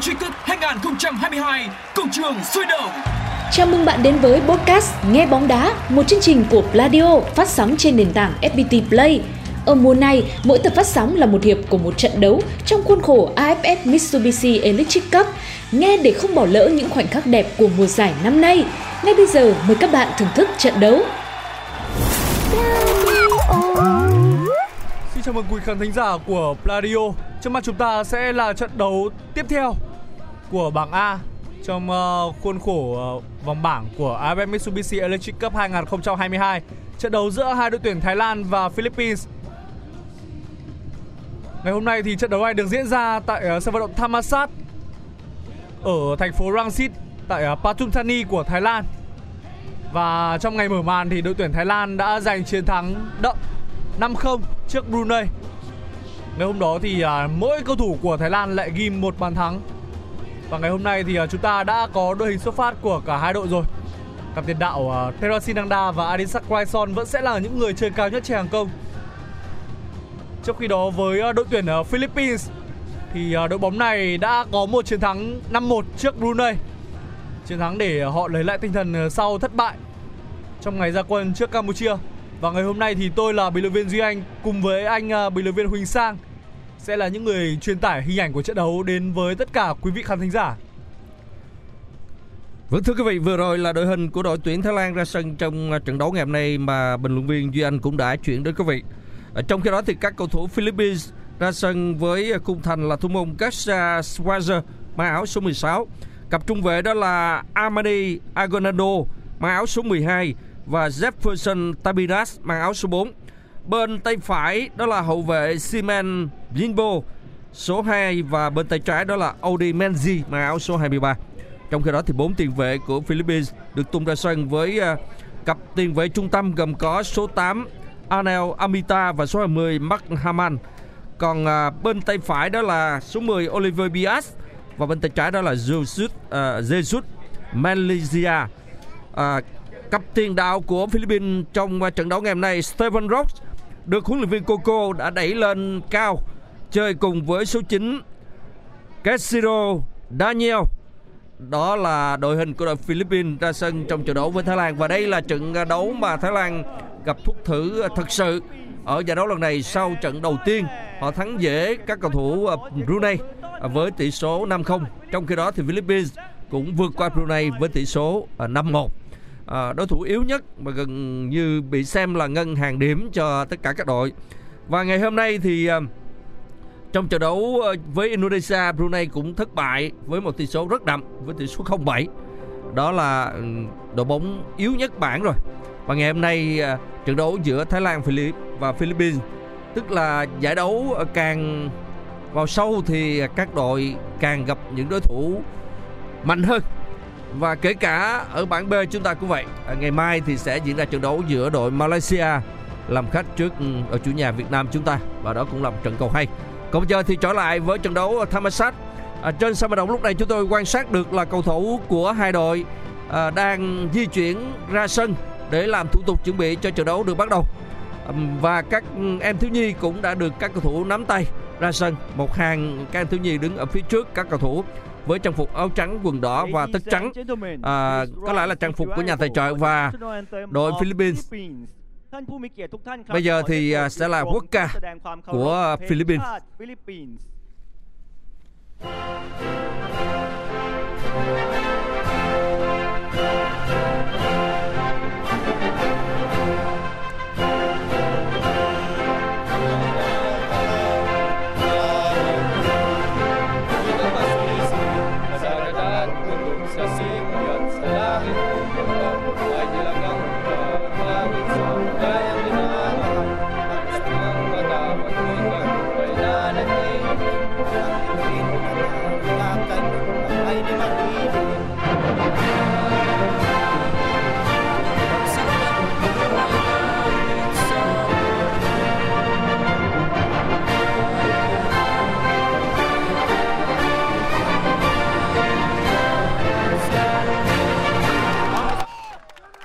Electric Cup 2022 Công trường sôi động Chào mừng bạn đến với podcast Nghe bóng đá, một chương trình của Pladio phát sóng trên nền tảng FPT Play. Ở mùa này, mỗi tập phát sóng là một hiệp của một trận đấu trong khuôn khổ AFF Mitsubishi Electric Cup. Nghe để không bỏ lỡ những khoảnh khắc đẹp của mùa giải năm nay. Ngay bây giờ, mời các bạn thưởng thức trận đấu. Xin chào mừng quý khán thính giả của Pladio. Trước mắt chúng ta sẽ là trận đấu tiếp theo của bảng A trong ờ, khuôn khổ ờ, vòng bảng của AFF Mitsubishi Electric Cup 2022. Trận đấu giữa hai đội tuyển Thái Lan và Philippines. Ngày hôm nay thì trận đấu này được diễn ra tại ờ, sân vận động Thammasat ở thành phố Rangsit tại ờ, của Thái Lan. Và trong ngày mở màn thì đội tuyển Thái Lan đã giành chiến thắng đậm 5-0 trước Brunei. Ngày hôm đó thì mỗi cầu thủ của Thái Lan lại ghi một bàn thắng. Và ngày hôm nay thì à, chúng ta đã có đội hình xuất phát của cả hai đội rồi. Cặp tiền đạo à, Terasi Nangda và Adisak Raison vẫn sẽ là những người chơi cao nhất trên hàng công. Trong khi đó với à, đội tuyển à, Philippines thì đội bóng này đã có một chiến thắng 5-1 trước Brunei. Chiến thắng để họ lấy lại tinh thần sau thất bại trong ngày ra quân trước Campuchia. Và ngày hôm nay thì tôi là bình luận viên Duy Anh cùng với anh bình luận viên Huỳnh Sang sẽ là những người truyền tải hình ảnh của trận đấu đến với tất cả quý vị khán thính giả. Vâng thưa quý vị, vừa rồi là đội hình của đội tuyển Thái Lan ra sân trong à, trận đấu ngày hôm nay mà bình luận viên Duy Anh cũng đã chuyển đến quý vị. Ở trong khi đó thì các cầu thủ Philippines ra sân với khung thành là thủ môn Gasha Swazer, mã áo số 16. Cặp trung vệ đó là Armani Agonado mã áo số 12 và Jefferson Tabinas mang áo số 4. Bên tay phải đó là hậu vệ Simen Limbo số 2 và bên tay trái đó là Audi Menzi mang áo số 23. Trong khi đó thì bốn tiền vệ của Philippines được tung ra sân với à, cặp tiền vệ trung tâm gồm có số 8 Anel Amita và số 20 Mark Haman. Còn à, bên tay phải đó là số 10 Oliver Bias và bên tay trái đó là Jesus uh, Jesus Malaysia. Uh, cặp tiền đạo của Philippines trong trận đấu ngày hôm nay Stephen Ross được huấn luyện viên Coco đã đẩy lên cao chơi cùng với số 9 Casiro Daniel. Đó là đội hình của đội Philippines ra sân trong trận đấu với Thái Lan. Và đây là trận đấu mà Thái Lan gặp thuốc thử thực sự ở giải đấu lần này sau trận đầu tiên họ thắng dễ các cầu thủ ờ, Brunei với tỷ số 5-0 trong khi đó thì Philippines cũng vượt qua Brunei với tỷ số ờ, 5-1 à, ờ, đối thủ yếu nhất mà gần như bị xem là ngân hàng điểm cho tất cả các đội. Và ngày hôm nay thì uh, trong trận đấu ờ, với Indonesia, Brunei cũng thất bại với một tỷ số rất đậm với tỷ số 0-7. Đó là ừ, đội bóng yếu nhất bảng rồi. Và ngày hôm nay ờ, trận đấu giữa Thái Lan và Philippines tức là giải đấu ờ, càng vào sâu thì các đội càng gặp những đối thủ mạnh hơn. Và kể cả ở bảng B chúng ta cũng vậy. À, Ngày mai thì sẽ diễn ra trận đấu giữa đội Malaysia làm khách trước ừ, ở chủ nhà Việt Nam chúng ta và đó cũng là một trận cầu hay. Còn bây giờ thì trở lại với trận đấu Thammasat. À, trên sân vận động lúc này chúng tôi quan sát được là cầu thủ của hai đội à, đang di chuyển ra sân để làm thủ tục chuẩn bị cho trận đấu được bắt đầu. Ừm, Và các em thiếu nhi cũng đã được các cầu thủ nắm tay ra sân. Một hàng các em thiếu nhi đứng ở phía trước các cầu thủ với trang phục áo trắng, quần đỏ và tất trắng. À, có lẽ là trang phục của nhà tài trợ và đội Philippines. Bây giờ thì à, sẽ là quốc ca của Philippines. Philippines.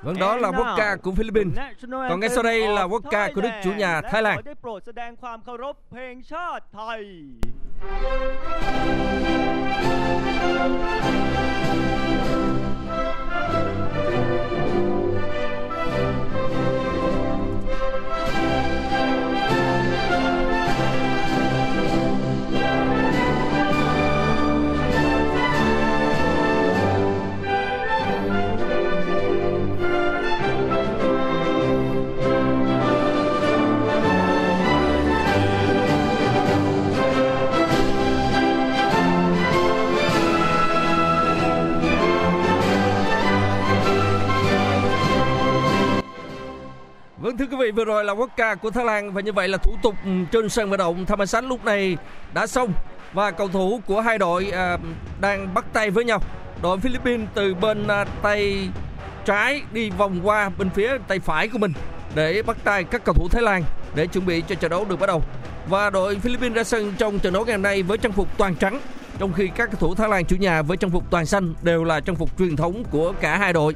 Vâng đó là quốc ca của Philippines. Còn ngay sau đây là quốc ca của nước chủ nhà Thái Lan. ได้โปรดแสดงความเคารพเพลงชาติไทย Vâng thưa quý vị, vừa rồi là quốc ca của Thái Lan và như vậy là thủ tục ừ, trên sân vận động Thammasat lúc này đã xong và cầu thủ của hai đội à, đang bắt tay với nhau. Đội Philippines từ bên à, tay trái đi vòng qua bên phía tay phải của mình để bắt tay các cầu thủ Thái Lan để chuẩn bị cho trận đấu được bắt đầu. Và đội Philippines ra sân trong trận đấu ngày hôm nay với trang phục toàn trắng trong khi các cầu thủ Thái Lan chủ nhà với trang phục toàn xanh đều là trang phục truyền thống của cả hai đội.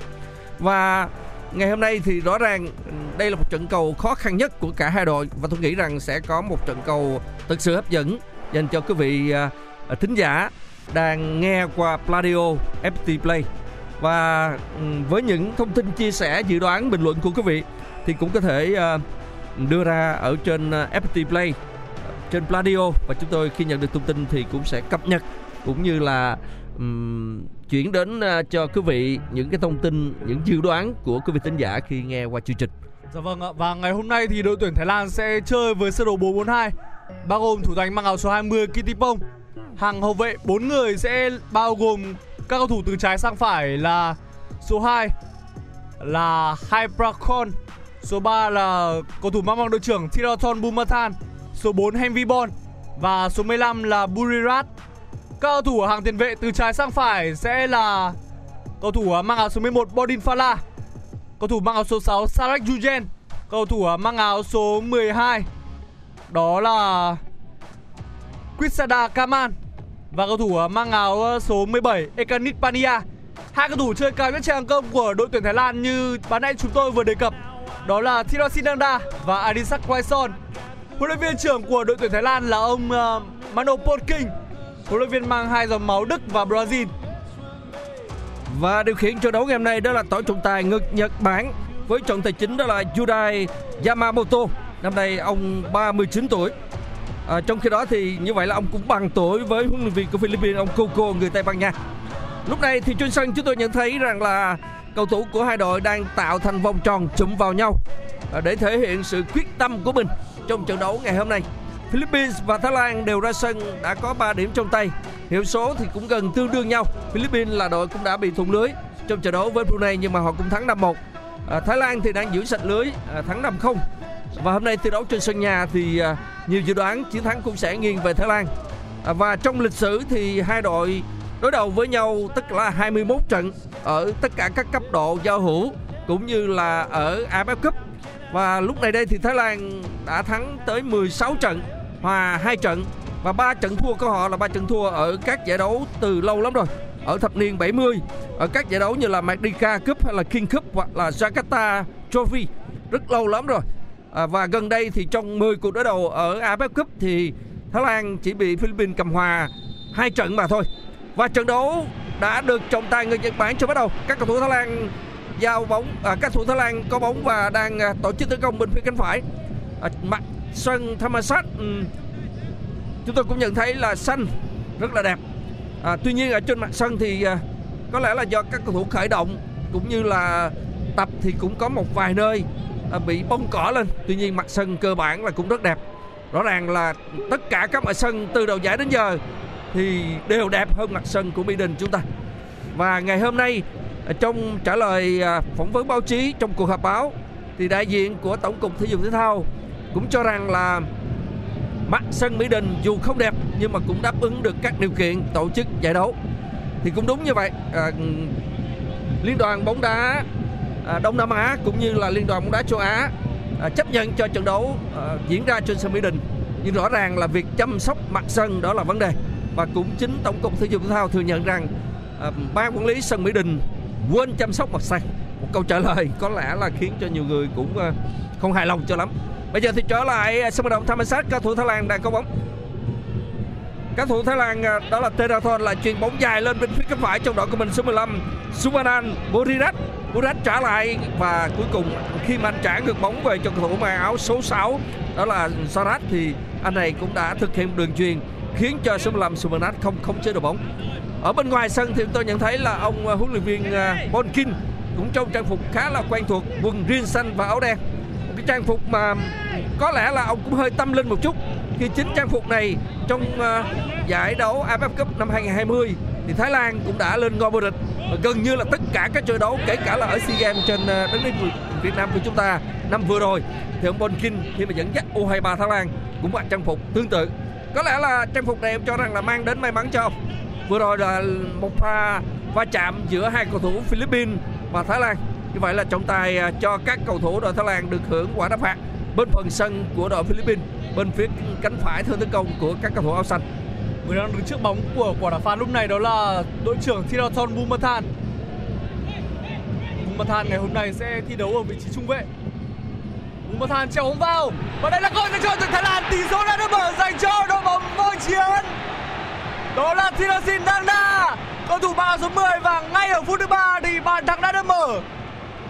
Và ngày hôm nay thì rõ ràng đây là một trận cầu khó khăn nhất của cả hai đội. Và tôi nghĩ rằng sẽ có một trận cầu thực sự hấp dẫn dành cho quý vị à, à thính giả đang nghe qua Pladio FT Play. Và ừ, với những thông tin chia sẻ dự đoán bình luận của quý vị thì cũng có thể à, đưa ra ở trên à, FT FPT Play trên Pladio. Và chúng tôi khi nhận được thông tin thì cũng sẽ cập nhật cũng như là chuyển đến à, cho quý vị những cái thông tin những dự đoán của quý vị thính giả khi nghe qua chương trình Dạ vâng ạ. Và ngày hôm nay thì đội tuyển Thái Lan sẽ chơi với sơ đồ 442 bao gồm thủ thành mang áo số 20 Kittipong. Hàng hậu vệ 4 người sẽ bao gồm các cầu thủ từ trái sang phải là số 2 là Hyprakon, số 3 là cầu thủ mang băng đội trưởng Thirathon Bumathan, số 4 Henvibon và số 15 là Burirat. Các cầu thủ ở hàng tiền vệ từ trái sang phải sẽ là cầu thủ mang áo số 11 Bodin Fala, cầu thủ mang áo số 6 Sarek Jujen, cầu thủ mang áo số 12 đó là Quisada Kaman và cầu thủ mang áo số 17 Ekanit Pania. Hai cầu thủ chơi cao nhất trên hàng công của đội tuyển Thái Lan như ban nãy chúng tôi vừa đề cập đó là Thirasinanda và Adisak Quaison. Huấn luyện viên trưởng của đội tuyển Thái Lan là ông uh, Mano Polking, huấn luyện viên mang hai dòng máu Đức và Brazil. Và điều khiển trận đấu ngày hôm nay đó là tổ trọng tài ngực Nhật Bản với trọng tài chính đó là Yudai Yamamoto. Năm nay ông 39 tuổi. À, trong khi đó thì như vậy là ông cũng bằng tuổi với huấn luyện viên của Philippines ông Coco người Tây Ban Nha. Lúc này thì trên sân chúng tôi nhận thấy rằng là cầu thủ của hai đội đang tạo thành vòng tròn chụm vào nhau à, để thể hiện sự quyết tâm của mình trong trận đấu ngày hôm nay. Philippines và Thái Lan đều ra sân đã có 3 điểm trong tay. Hiệu số thì cũng gần tương đương nhau. Philippines là đội cũng đã bị thủng lưới trong trận đấu với Brunei nhưng mà họ cũng thắng 5-1. À, Thái Lan thì đang giữ sạch lưới à, thắng 5-0. Và hôm nay thi đấu trên sân nhà thì à, nhiều dự đoán chiến thắng cũng sẽ nghiêng về Thái Lan. À, và trong lịch sử thì hai đội đối đầu với nhau tức là 21 trận ở tất cả các cấp độ giao hữu cũng như là ở AFF Cup và lúc này đây thì Thái Lan đã thắng tới 16 trận, hòa 2 trận và ba trận thua của họ là ba trận thua ở các giải đấu từ lâu lắm rồi. Ở thập niên 70 ở các giải đấu như là Magdica Cup hay là King Cup hoặc là Jakarta Trophy rất lâu lắm rồi. À, và gần đây thì trong 10 cuộc đối đầu ở AFF Cup thì Thái Lan chỉ bị Philippines cầm hòa hai trận mà thôi. Và trận đấu đã được trọng tài người Nhật Bản cho bắt đầu. Các cầu thủ Thái Lan giao bóng à, các thủ Thái Lan có bóng và đang à, tổ chức tấn công bên phía cánh phải. À, mặt sân Thammasat ừ. chúng tôi cũng nhận thấy là xanh rất là đẹp. À, tuy nhiên ở trên mặt sân thì à, có lẽ là do các cầu thủ khởi động cũng như là tập thì cũng có một vài nơi à, bị bông cỏ lên. Tuy nhiên mặt sân cơ bản là cũng rất đẹp. Rõ ràng là tất cả các mặt sân từ đầu giải đến giờ thì đều đẹp hơn mặt sân của Mỹ Đình chúng ta. Và ngày hôm nay à, trong trả lời à, phỏng vấn báo chí trong cuộc họp báo thì đại diện của Tổng cục Thể dục Thể thao cũng cho rằng là mặt sân Mỹ Đình dù không đẹp nhưng mà cũng đáp ứng được các điều kiện tổ chức giải đấu. Thì cũng đúng như vậy. À, Liên đoàn bóng đá à, Đông Nam Á cũng như là Liên đoàn bóng đá châu Á à, chấp nhận cho trận đấu à, diễn ra trên sân Mỹ Đình. Nhưng rõ ràng là việc chăm sóc mặt sân đó là vấn đề và cũng chính tổng cục thể dục thể thao thừa nhận rằng à, ban quản lý sân Mỹ Đình quên chăm sóc mặt sân một câu trả lời có lẽ là khiến cho nhiều người cũng à, không hài lòng cho lắm bây giờ thì trở lại à, sân vận động Thammasat cầu thủ Thái Lan đang có bóng. Các thủ Thái Lan à, đó là Terathon lại chuyền bóng dài lên bên phía cánh phải trong đội của mình số 15 Sumanan Burirat Burirat trả lại và cuối cùng khi mà anh trả ngược bóng về cho cầu thủ mang áo số 6 đó là Sarat, thì anh này cũng đã thực hiện đường chuyền khiến cho số 15 Sumanat không khống chế được bóng. Ở bên ngoài sân thì tôi nhận thấy là ông à, huấn luyện viên Bonkin cũng trong trang phục khá là quen thuộc, quần jean xanh và áo đen trang phục mà có lẽ là ông cũng hơi tâm linh một chút. Khi chính trang phục này trong uh, giải đấu AFF Cup năm 2020 thì Thái Lan cũng đã lên ngôi vô địch. Và gần như là tất cả các trận đấu kể cả là ở SEA Games trên ờ, đất nước Việt Nam của chúng ta năm vừa rồi thì ông Bonkin khi mà dẫn dắt U23 Thái Lan cũng mặc trang phục tương tự. Có lẽ là trang phục này em cho rằng là mang đến may mắn cho ông. Vừa rồi là một pha va chạm giữa hai cầu thủ Philippines và Thái Lan như vậy là trọng tài à, cho các cầu thủ đội Thái Lan được hưởng quả đá phạt bên phần sân của đội Philippines, bên phía cánh phải theo tấn công của các cầu thủ áo xanh Người đang đứng trước bóng của quả đá phạt lúc này đó là đội trưởng Thirathon Bumathan. Bumathan ngày hôm nay sẽ thi đấu ở vị trí trung vệ. Bumathan treo bóng vào và đây là cơ hội dành cho tuyển Thái Lan. Tỷ số đã được mở dành cho đội bóng Vương chiến. Đó là Thirasin Dangda cầu thủ ba số 10 và ngay ở phút thứ ba thì bàn thắng đã được mở.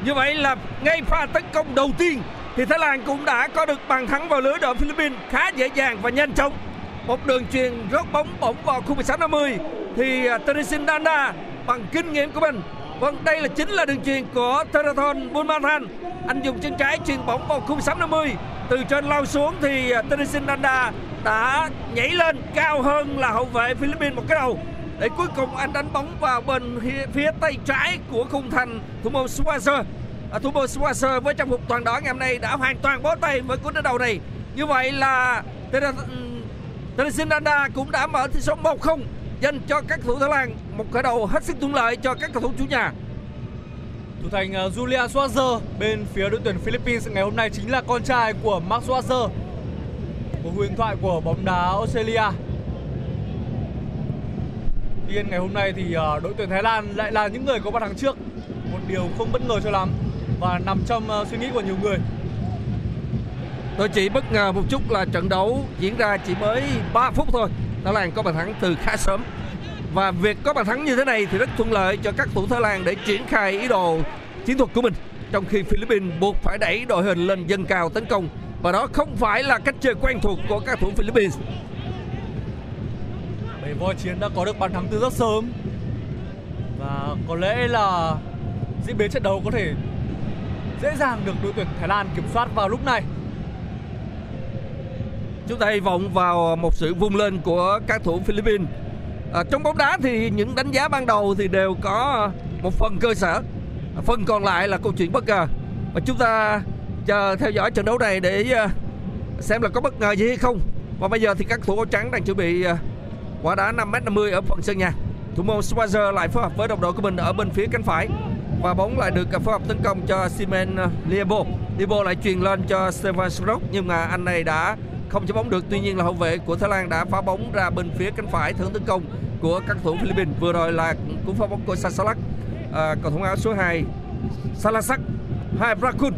Như vậy là ngay pha tấn công đầu tiên thì Thái Lan cũng đã có được bàn thắng vào lưới đội Philippines khá dễ dàng và nhanh chóng. Một đường truyền rớt bóng bổng vào khu 16 50 thì à, Teresin Danda bằng kinh nghiệm của mình Vâng, đây là chính là đường truyền của Terathon Bulmanhan. Anh dùng chân trái truyền bóng vào khung 50 Từ trên lao xuống thì à, Teresin Danda đã nhảy lên cao hơn là hậu vệ Philippines một cái đầu. Để cuối cùng anh đánh bóng vào bên phía, phía tay trái của khung thành thủ môn Swasser. À, thủ môn Swasser với trang phục toàn đỏ ngày hôm nay đã hoàn toàn bó tay với cú đá đầu này. Như vậy là Teresinanda cũng đã mở tỷ số 1-0 dành cho các thủ Thái Lan một khởi đầu hết sức thuận lợi cho các cầu thủ chủ nhà. Thủ thành ờ, Julia Julian Schwarzer bên phía đội tuyển Philippines ngày hôm nay chính là con trai của Mark Schwarzer, một huyền thoại của bóng đá Australia. Tiên ngày hôm nay thì ờ, đội tuyển Thái Lan lại là những người có bàn thắng trước, một điều không bất ngờ cho lắm và nằm trong ờ, suy nghĩ của nhiều người. Tôi chỉ bất ngờ một chút là trận đấu diễn ra chỉ mới 3 phút thôi. Thái Lan có bàn thắng từ khá sớm. Và việc có bàn thắng như thế này thì rất thuận lợi cho các thủ Thái Lan để triển khai ý đồ chiến thuật của mình. Trong khi Philippines buộc phải đẩy đội hình lên dâng cao tấn công và đó không phải là cách chơi quen thuộc của các thủ Philippines. Bầy voi chiến đã có được bàn thắng từ rất sớm và có lẽ là diễn biến trận đấu có thể dễ dàng được đội tuyển Thái Lan kiểm soát vào lúc này. Chúng ta hy vọng vào một sự vung lên của các thủ Philippines. À, trong bóng đá thì những đánh giá ban đầu thì đều có một phần cơ sở, phần còn lại là câu chuyện bất ngờ. Và chúng ta chờ theo dõi trận đấu này để à, xem là có bất ngờ gì hay không. Và bây giờ thì các thủ áo trắng đang chuẩn bị à, quả đá 5m50 ở phần sân nhà. Thủ môn Swazzer lại phối hợp với đồng đội của mình ở bên phía cánh phải. Và bóng lại được phối hợp tấn công cho Simen Liebo. Liebo lại truyền lên cho Stefan Strock nhưng mà anh này đã không cho bóng được. Tuy nhiên là hậu vệ của Thái Lan đã phá bóng ra bên phía cánh phải thưởng tấn công của các thủ Philippines. Vừa rồi là cũng phá bóng của Sasalak à, cầu thủ áo số 2 Salasak hai Brakun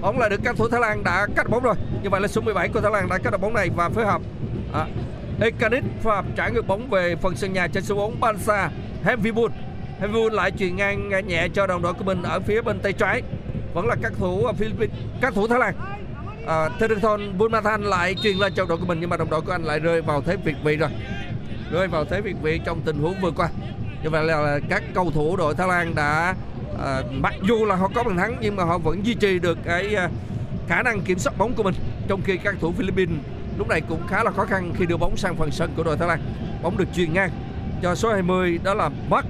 bóng là được các thủ Thái Lan đã cắt bóng rồi. Như vậy là số 17 của Thái Lan đã cắt được bóng này và phối hợp à, Ekanit phạm trả ngược bóng về phần sân nhà trên số 4 Bansa Hemvibun Hemvibun lại chuyền ngang nhẹ cho đồng đội của mình ở phía bên tay trái. Vẫn là các thủ Philippines các thủ Thái Lan. À, Theraton Bunmathan lại truyền lên cho đội của mình nhưng mà đồng đội của anh lại rơi vào thế việt vị rồi. Rơi vào thế việt vị trong tình huống vừa qua. Như vậy là, là các cầu thủ đội Thái Lan đã à, mặc dù là họ có bàn thắng nhưng mà họ vẫn duy trì được cái à, khả năng kiểm soát bóng của mình. Trong khi các thủ Philippines lúc này cũng khá là khó khăn khi đưa bóng sang phần sân của đội Thái Lan. Bóng được truyền ngang cho số 20 đó là Mark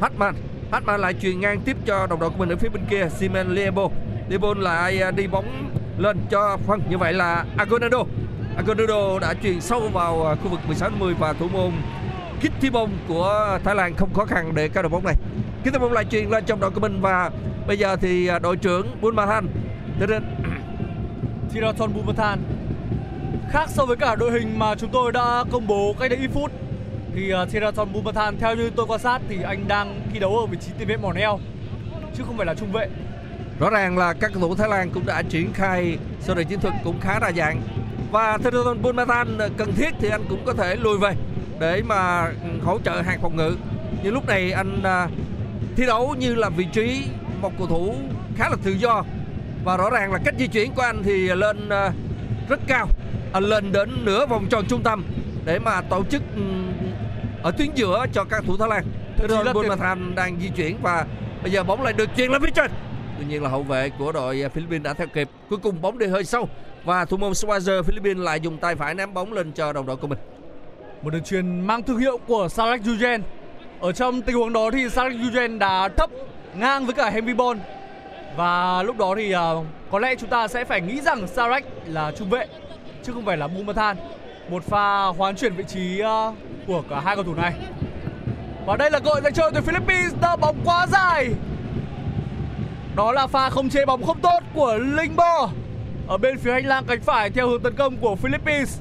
Hartman. Hartman lại truyền ngang tiếp cho đồng đội của mình ở phía bên kia Simen Liebo Liebo lại à, đi bóng lên cho phân như vậy là Agonado Agonado đã truyền sâu vào à, khu vực 16-10 và thủ môn Kittibong của Thái Lan. Không khó khăn để các đội bóng này. Kittibong lại truyền lên trong đội của mình và bây giờ thì à, đội trưởng Bunmathan đến Thirathon Bumathan Khác so với cả đội hình mà chúng tôi đã công bố cách đây ít phút Thì à, uh, Theraton Bumathan theo như tôi quan sát thì anh đang thi đấu ở vị trí tiền vệ mỏ neo chứ không phải là trung vệ. Rõ ràng là các cầu thủ Thái Lan cũng đã triển khai sơ đồ chiến thuật cũng khá đa dạng và Theraton Bumathan cần thiết thì anh cũng có thể lùi về để mà ừ, hỗ trợ hàng phòng ngự. Nhưng lúc này anh uh, thi đấu như là vị trí một cầu thủ khá là tự do và rõ ràng là cách di chuyển của anh thì lên uh, rất cao. Lên đến nửa vòng tròn trung tâm để mà tổ chức ừ, ở tuyến giữa cho các thủ Thái Lan. Tuyệt- Bumathan đang di chuyển và bây giờ bóng lại được chuyền lên phía trên. Tuy nhiên là hậu vệ của đội Philippines đã theo kịp. Cuối cùng bóng đi hơi sâu và thủ môn Swazzer Philippines lại dùng tay phải ném bóng lên cho đồng đội của mình. Một đường truyền mang thương hiệu của Sarek Yujen. Ở trong tình huống đó thì Sarek Yujen đã thấp ngang với cả Henry Bon. Và lúc đó thì ờ, có lẽ chúng ta sẽ phải nghĩ rằng Sarek là trung vệ chứ không phải là Bumathan. Một pha hoán chuyển vị trí ờ, của cả hai cầu thủ này. Và đây là cơ hội dành cho đội Philippines đá bóng quá dài. Đó là pha không chế bóng không tốt của Linh Bo ở bên phía hành lang cánh phải theo hướng tấn công của Philippines.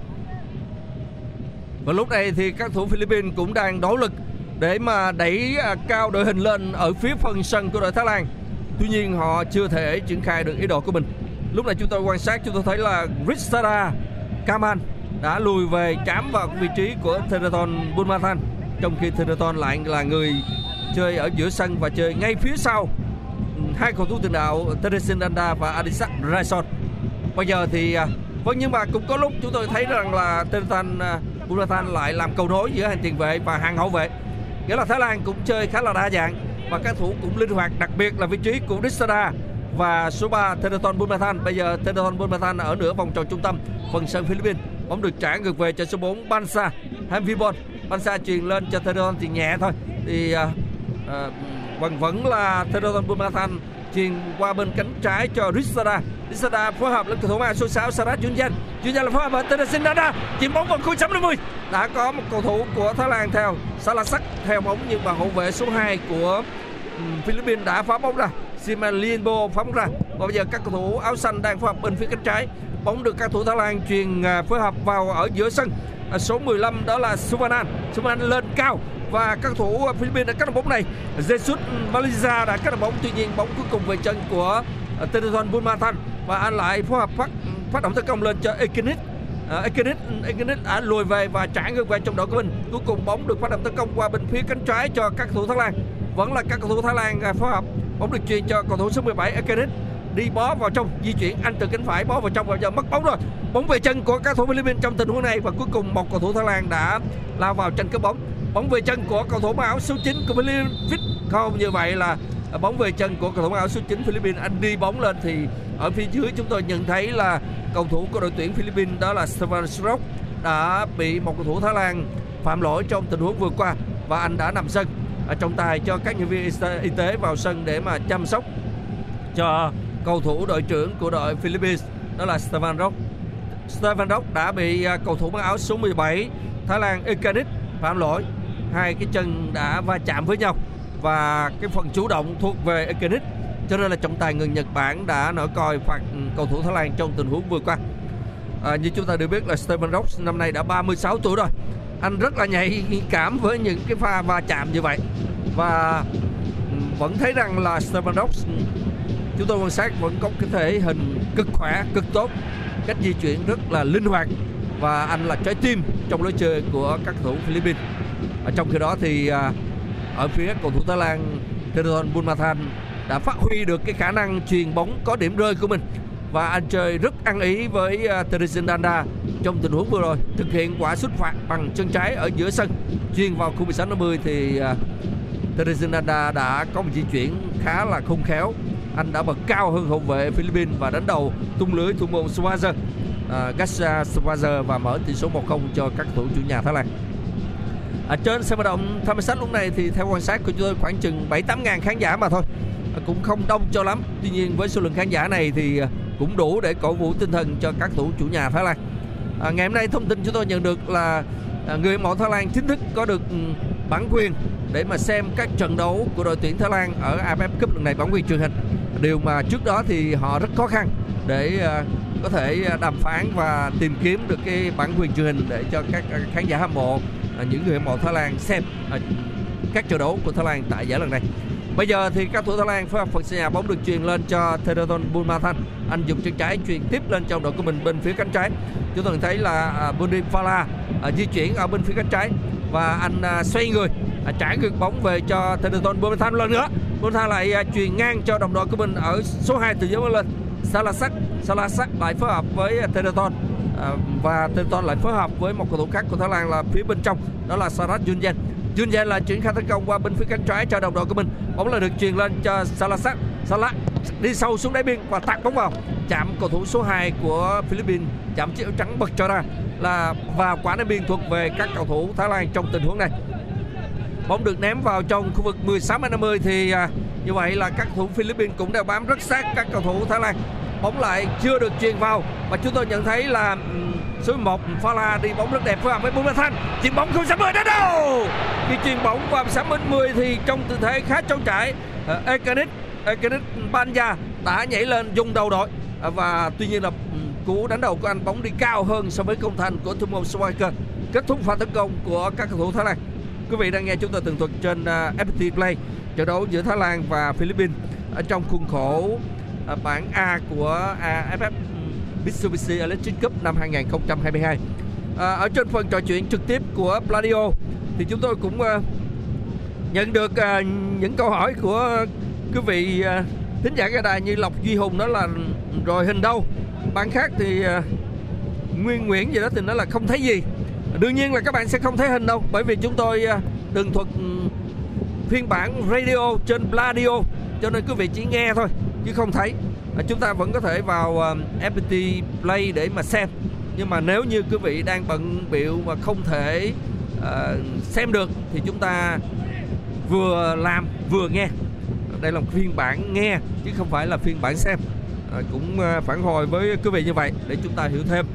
Và lúc này thì các thủ Philippines cũng đang nỗ lực để mà đẩy à, cao đội hình lên ở phía phần sân của đội Thái Lan. Tuy nhiên họ chưa thể triển khai được ý đồ của mình. Lúc này chúng tôi quan sát, chúng tôi thấy là Ritsada Kaman đã lùi về chám vào vị trí của Theraton Bunmathan trong khi Theraton lại là người chơi ở giữa sân và chơi ngay phía sau hai cầu thủ tiền đạo Teresin Danda và Adisak Raison. Bây giờ thì vẫn vâng nhưng mà cũng có lúc chúng tôi thấy rằng là Teretan à, Bunmathan lại làm cầu nối giữa hàng tiền vệ và hàng hậu vệ. Nghĩa là Thái Lan cũng chơi khá là đa dạng và các thủ cũng linh hoạt, đặc biệt là vị trí của Rissada và số 3 Tereton Bunmathan. Bây giờ Tereton Bunmathan ở nửa vòng tròn trung tâm phần sân Philippines. Bóng được trả ngược về cho số 4 Bansa Hamvibon. Bansa truyền lên cho Tereton thì nhẹ thôi. Thì à, à, vẫn vẫn là Tereton Bunmathan truyền qua bên cánh trái cho Rissada. Rissada phối hợp lên cầu thủ mang số 6 Sarat Junjan. Junjan là phối hợp với Teresin Dada. Chuyền bóng vào khu 60 Đã có một cầu thủ của Thái Lan theo Salasak theo bóng nhưng mà hậu vệ số 2 của Philippines đã phá bóng ra. Siman Lienbo phóng ra. Và bây giờ các cầu thủ áo xanh đang phối hợp bên phía cánh trái. Bóng được các thủ Thái Lan truyền à, phối hợp vào ở giữa sân. À, số 15 đó là Suvanan. Suvanan lên cao và các thủ à, Philippines đã cắt được bóng này. Jesus Malaysia đã cắt được bóng tuy nhiên bóng cuối cùng về chân của à, uh, Tereton Bunmathan và anh lại phối hợp phát phát động tấn công lên cho Ekinit. Uh, Ekinit Ekinit đã lùi về và trả ngược về trong đội của mình. Cuối cùng bóng được phát động tấn công qua bên phía cánh trái cho các cầu thủ Thái Lan. Vẫn là các cầu thủ Thái Lan à, phối hợp. Bóng được truyền cho cầu thủ số 17 Ekinit đi bó vào trong, di chuyển, anh từ cánh phải bó vào trong và giờ mất bóng rồi. Bóng về chân của các thủ Philippines trong tình huống này và cuối cùng một cầu thủ Thái Lan đã lao vào tranh cướp bóng. Bóng về chân của cầu thủ mang áo số 9 của Philippines. Không, như vậy là à, bóng về chân của cầu thủ mang áo số 9 Philippines. Anh đi bóng lên thì ở phía dưới chúng tôi nhận thấy là cầu thủ của đội tuyển Philippines, đó là Stefan Strock đã bị một cầu thủ Thái Lan phạm lỗi trong tình huống vừa qua và anh đã nằm sân trọng tài cho các nhân viên y tế- vào sân để mà chăm sóc cho cầu thủ đội trưởng của đội Philippines đó là Stefan Rock. Stefan Rock đã bị à, cầu thủ mang áo số 17 Thái Lan Ekanit phạm lỗi. Hai cái chân đã va chạm với nhau và cái phần chủ động thuộc về Ekanit. Cho nên là trọng tài người Nhật Bản đã nổi còi phạt cầu thủ Thái Lan trong tình huống vừa qua. À, như chúng ta đều biết là Stephen Rock năm nay đã 36 tuổi rồi. Anh rất là nhạy cảm với những cái pha va chạm như vậy. Và ừ, vẫn thấy rằng là Stephen ừ, chúng tôi quan sát vẫn có cái thể hình cực khỏe, cực tốt, cách di chuyển rất là linh hoạt. Và anh là trái tim trong lối chơi của các cầu thủ Philippines. Ở trong khi đó thì à, ở phía cầu thủ Thái Lan Teron Bunmathan đã phát huy được cái khả năng truyền bóng có điểm rơi của mình. Và anh chơi rất ăn ý với à, Teresin Danda trong tình huống vừa rồi thực hiện quả xuất phạt bằng chân trái ở giữa sân. Chuyên vào khu 16 50 thì à, uh, Teresin đã có một di chuyển khá là khôn khéo. Anh đã bật cao hơn hậu vệ Philippines và đánh đầu tung lưới thủ môn suarez. À, uh, Gasha Suarez và mở tỷ số 1-0 cho các thủ chủ nhà Thái Lan. Ở trên sân vận động tham sát lúc này thì theo quan sát của chúng tôi khoảng chừng 7 8 ngàn khán giả mà thôi. Cũng không đông cho lắm. Tuy nhiên với số lượng khán giả này thì cũng đủ để cổ vũ tinh thần cho các thủ chủ nhà Thái Lan à, ngày hôm nay thông tin chúng tôi nhận được là à, người hâm mộ Thái Lan chính thức có được ừ, bản quyền để mà xem các trận đấu của đội tuyển Thái Lan ở AFF Cup lần này bản quyền truyền hình điều mà trước đó thì họ rất khó khăn để à, có thể à, đàm phán và tìm kiếm được cái bản quyền truyền hình để cho các à, khán giả hâm mộ à, những người hâm mộ Thái Lan xem à, các trận đấu của Thái Lan tại giải lần này Bây giờ thì các thủ Thái Lan phối hợp phần sân nhà bóng được truyền lên cho Theodon Bulmathan. Anh dùng chân trái truyền tiếp lên trong đội của mình bên phía cánh trái. Chúng ta thấy là à, Fala à, di chuyển ở bên phía cánh trái và anh à, xoay người à, trả ngược bóng về cho Theraton Bulmathan lần nữa. Bulmathan lại à, truyền ngang cho đồng đội của mình ở số 2 từ dưới lên. Salasak Salasak lại phối hợp với Theraton và Theraton lại phối hợp với một cầu thủ khác của Thái Lan là phía bên trong đó là Sarat Junjan Junjan là chuyển khai tấn công qua bên phía cánh trái cho đồng đội của mình. Bóng là được truyền lên cho Salasak. Salah đi sâu xuống đáy biên và tạt bóng vào. Chạm cầu thủ số 2 của Philippines chạm chiếc trắng bật cho ra là vào quả đáy biên thuộc về các cầu thủ Thái Lan trong tình huống này. Bóng được ném vào trong khu vực 16 50 thì à, như vậy là các thủ Philippines cũng đều bám rất sát các cầu thủ Thái Lan. Bóng lại chưa được truyền vào và chúng tôi nhận thấy là số 1 Fala đi bóng rất đẹp phối hợp với Bùi Thanh chuyền bóng không sắp đến đâu! Khi chuyền bóng vào 60 thì trong tư thế khá trống trải ờ, uh, Ekanis Ekanis Banja đã nhảy lên dùng đầu đội. À, và tuy nhiên là ừ, cú đánh đầu của anh bóng đi cao hơn so với công thành của thủ môn Swiker kết thúc pha tấn công của các cầu thủ Thái Lan. Quý vị đang nghe chúng tôi tường thuật trên à, FPT Play trận đấu giữa Thái Lan và Philippines. Ở trong khuôn khổ à, bảng A của AFF ừ, Mitsubishi Electric Cup năm 2022 à, ở trên phần trò chuyện trực tiếp của Pladio thì chúng tôi cũng nhận được những câu hỏi của quý vị à, thính giả cái đài như Lộc Duy Hùng đó là rồi hình đâu. Bạn khác thì à, Nguyên Nguyễn gì đó thì nói là không thấy gì. Đương nhiên là các bạn sẽ không thấy hình đâu bởi vì chúng tôi à, tường thuật ừ, phiên bản radio trên Pladio cho nên quý vị chỉ nghe thôi chứ không thấy. Chúng ta vẫn có thể vào FPT Play để mà xem. Nhưng mà nếu như quý vị đang bận biểu mà không thể uh, xem được thì chúng ta vừa làm vừa nghe đây là một phiên bản nghe chứ không phải là phiên bản xem. À, cũng à, phản hồi với quý vị như vậy để chúng ta hiểu thêm.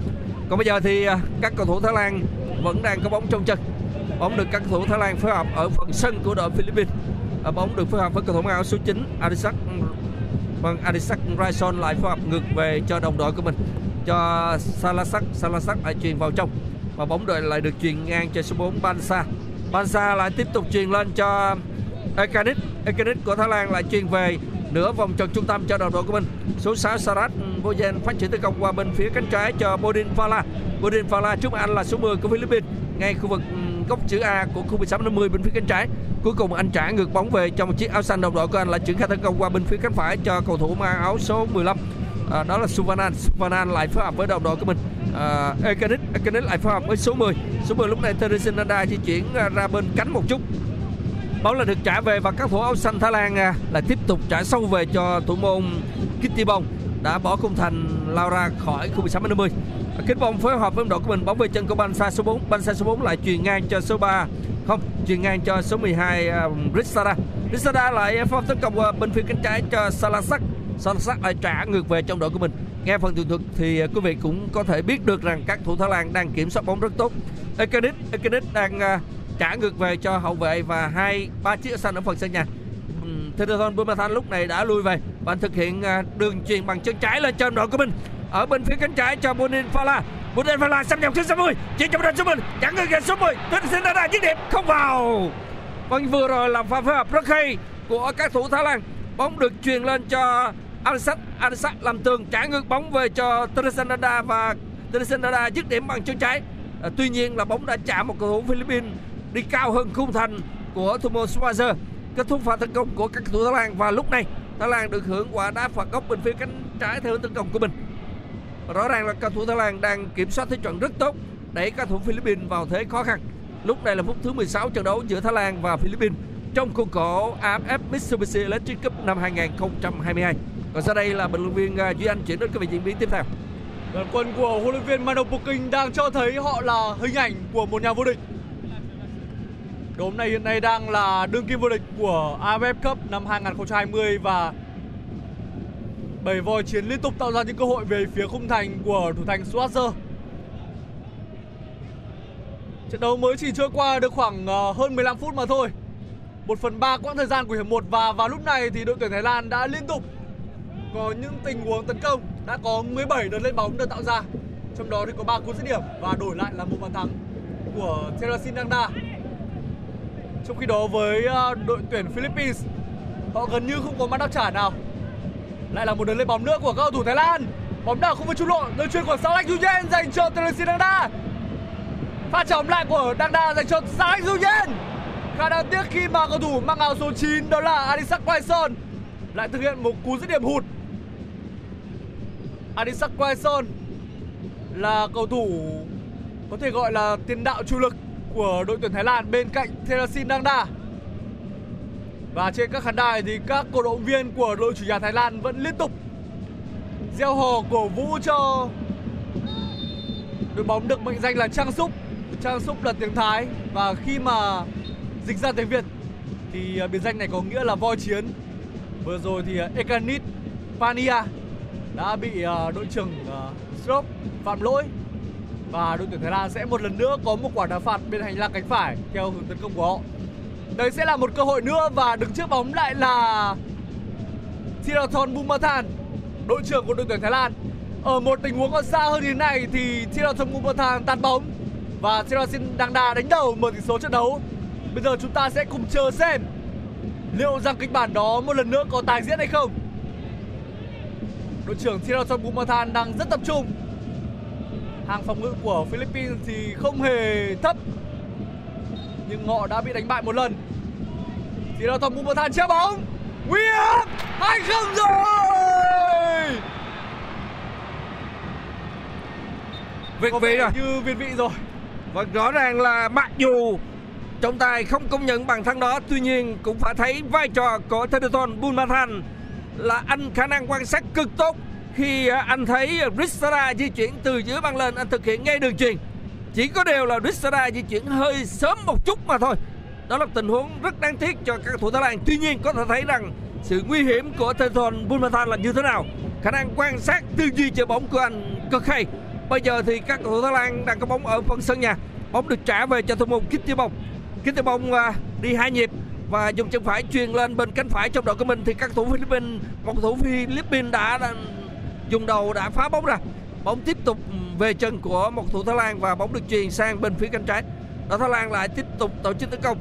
Còn bây giờ thì à, các cầu thủ Thái Lan vẫn đang có bóng trong chân. Bóng được các cầu thủ Thái Lan phối hợp ở phần sân của đội Philippines. À, bóng được phối hợp với cầu thủ áo số 9 Adisak vâng Adisak Raison lại phối hợp ngược về cho đồng đội của mình cho Salasak Salasak lại truyền vào trong. Và bóng đội lại được truyền ngang cho số 4 Bansa Bansa lại tiếp tục truyền lên cho Ekanis Ekanis của Thái Lan lại truyền về nửa vòng tròn trung tâm cho đồng đội của mình. Số 6 Sarat ừ, Bojan phát triển tấn công qua bên phía cánh trái cho Bodin Fala Bodin Fala trước anh là số 10 của Philippines ngay khu vực ừ, góc chữ A của khu 16 50 bên phía cánh trái. Cuối cùng anh trả ngược bóng về cho một chiếc áo xanh đồng đội của anh là triển khai tấn công qua bên phía cánh phải cho cầu thủ mang áo số 15 à, đó là Suvanan Suvanan lại phối hợp với đồng đội của mình. À, Ekanis Ekanis lại phối hợp với số 10 số 10 lúc này Teresin Nanda di chuyển ra bên cánh một chút bóng là được trả về và các thủ áo xanh Thái Lan à, là tiếp tục trả sâu về cho thủ môn Kitty Bong đã bỏ khung thành lao ra khỏi khu 16 50 Kính bóng phối hợp với đội của mình bóng về chân của Bansa số 4 Bansa số 4 lại truyền ngang cho số 3 không truyền ngang cho số 12 uh, à, Rissada. Rissada lại phong tấn công qua bên phía cánh trái cho Salasak Salasak lại trả ngược về trong đội của mình. Nghe phần tường thuật thì à, quý vị cũng có thể biết được rằng các thủ Thái Lan đang kiểm soát bóng rất tốt. Ekanis Ekanis đang uh, trả ngược về cho hậu vệ và hai ba chiếc xanh ở phần sân nhà. Theraton Bumathan lúc này đã lui về và thực hiện à, đường chuyền bằng chân trái lên cho đội của mình. Ở bên phía cánh trái cho Bunin Fala. Bunin Fala xâm nhập trên 60 chỉ cho đội số mình chẳng ngừng số 10 Theraton đã dứt điểm không vào. Vâng vừa rồi là pha phối hợp rất hay của các thủ Thái Lan. Bóng được truyền lên cho Alsat Alsat làm tường trả ngược bóng về cho Theraton và Theraton dứt điểm bằng chân trái. À, tuy nhiên là bóng đã chạm một cầu thủ Philippines đi cao hơn khung thành của Thomas Schweizer kết thúc pha tấn công của các cầu thủ Thái Lan và lúc này, Thái Lan được hưởng quả đá phạt góc bên phía cánh trái theo hướng tấn công của mình. Rõ ràng là cầu thủ Thái Lan đang kiểm soát thế trận rất tốt, đẩy các thủ Philippines vào thế khó khăn. Lúc này là phút thứ 16 trận đấu giữa Thái Lan và Philippines trong khuôn khổ AFF Mitsubishi Electric Cup năm 2022 còn sau đây là bình luận viên à, Duy Anh chuyển đến các vị diễn biến tiếp theo. Đoàn quân của huấn luyện viên Mano Puking đang cho thấy họ là hình ảnh của một nhà vô địch. Đội bóng này hiện nay đang là đương kim vô địch của AFF Cup năm 2020 và bảy voi chiến liên tục tạo ra những cơ hội về phía khung thành của thủ thành Schwarzer. Trận đấu mới chỉ trôi qua được khoảng ờ, hơn 15 phút mà thôi. Một phần ba quãng thời gian của hiệp 1 và vào lúc này thì đội tuyển Thái Lan đã liên tục có những tình huống tấn công, đã có 17 đợt lên bóng được tạo ra trong đó thì có 3 cú dứt điểm và đổi lại là một bàn thắng của Terasin Nanda trong khi đó với à, đội tuyển Philippines Họ gần như không có mắt đáp trả nào. Lại là một đường lên bóng nữa của các cầu thủ Thái Lan. Bóng đảo không với trung lộ, đường chuyền của Salak Duyen dành cho Teresin Dangda. Pha chóng lại của Dangda dành cho Salak Duyen. Khá đáng tiếc khi mà cầu thủ mang áo số 9 đó là Adisak Quaison lại thực hiện một cú dứt điểm hụt. Adisak Quaison là cầu thủ có thể gọi là tiền đạo chủ lực của đội tuyển Thái Lan bên cạnh Therasin Dangda. Và trên các khán đài thì các cổ động viên của đội chủ nhà Thái Lan vẫn liên tục gieo hò cổ vũ cho đội bóng được mệnh danh là Trang Súc. Trang Súc là tiếng Thái và khi mà dịch ra tiếng Việt thì à, biệt danh này có nghĩa là voi chiến. Vừa rồi thì à, Ekanit Pania đã bị à, đội trưởng Strop phạm lỗi và đội tuyển Thái Lan sẽ một lần nữa có một quả đá phạt bên hành lang cánh phải theo hướng tấn công của họ. Đây sẽ là một cơ hội nữa và đứng trước bóng lại là Thirathon Bumathan, đội trưởng của đội tuyển Thái Lan. Ở một tình huống còn xa hơn như thế này thì Thirathon Bumathan tạt bóng và Thirasin Dangda đánh đầu mở tỷ số trận đấu. Bây giờ chúng ta sẽ cùng chờ xem liệu rằng kịch bản đó một lần nữa có tái diễn hay không. Đội trưởng Thirathon Bumathan đang rất tập trung hàng phòng ngự của Philippines thì không hề thấp nhưng họ đã bị đánh bại một lần. Thì là thằng Bumathan treo bóng. Nguy hiểm hai không rồi! Việt vị rồi. như việt vị rồi. Và rõ ràng là mặc dù trọng tài không công nhận bàn thắng đó Tuy nhiên cũng phải thấy vai trò của Thedorton Bumathan Là anh khả năng quan sát cực tốt khi à, anh thấy à, Ristara di chuyển từ dưới băng lên, anh thực hiện ngay đường truyền. Chỉ có điều là Ristara di chuyển hơi sớm một chút mà thôi. Đó là tình huống rất đáng tiếc cho các thủ Thái Lan. Tuy nhiên, có thể thấy rằng sự nguy hiểm của Tenthon Bunmathan là như thế nào. Khả năng quan sát tư duy chơi bóng của anh cực hay. Bây giờ thì các thủ Thái Lan đang có bóng ở phần sân nhà. Bóng được trả về cho thủ môn Kitty Bông. Kitty Bông à, đi hai nhịp và dùng chân phải truyền lên bên cánh phải trong đội của mình. Thì các thủ Philippines, một thủ Philippines đã dùng đầu đã phá bóng ra bóng tiếp tục về chân của một thủ Thái Lan và bóng được truyền sang bên phía cánh trái. Đội Thái Lan lại tiếp tục tổ chức tấn công.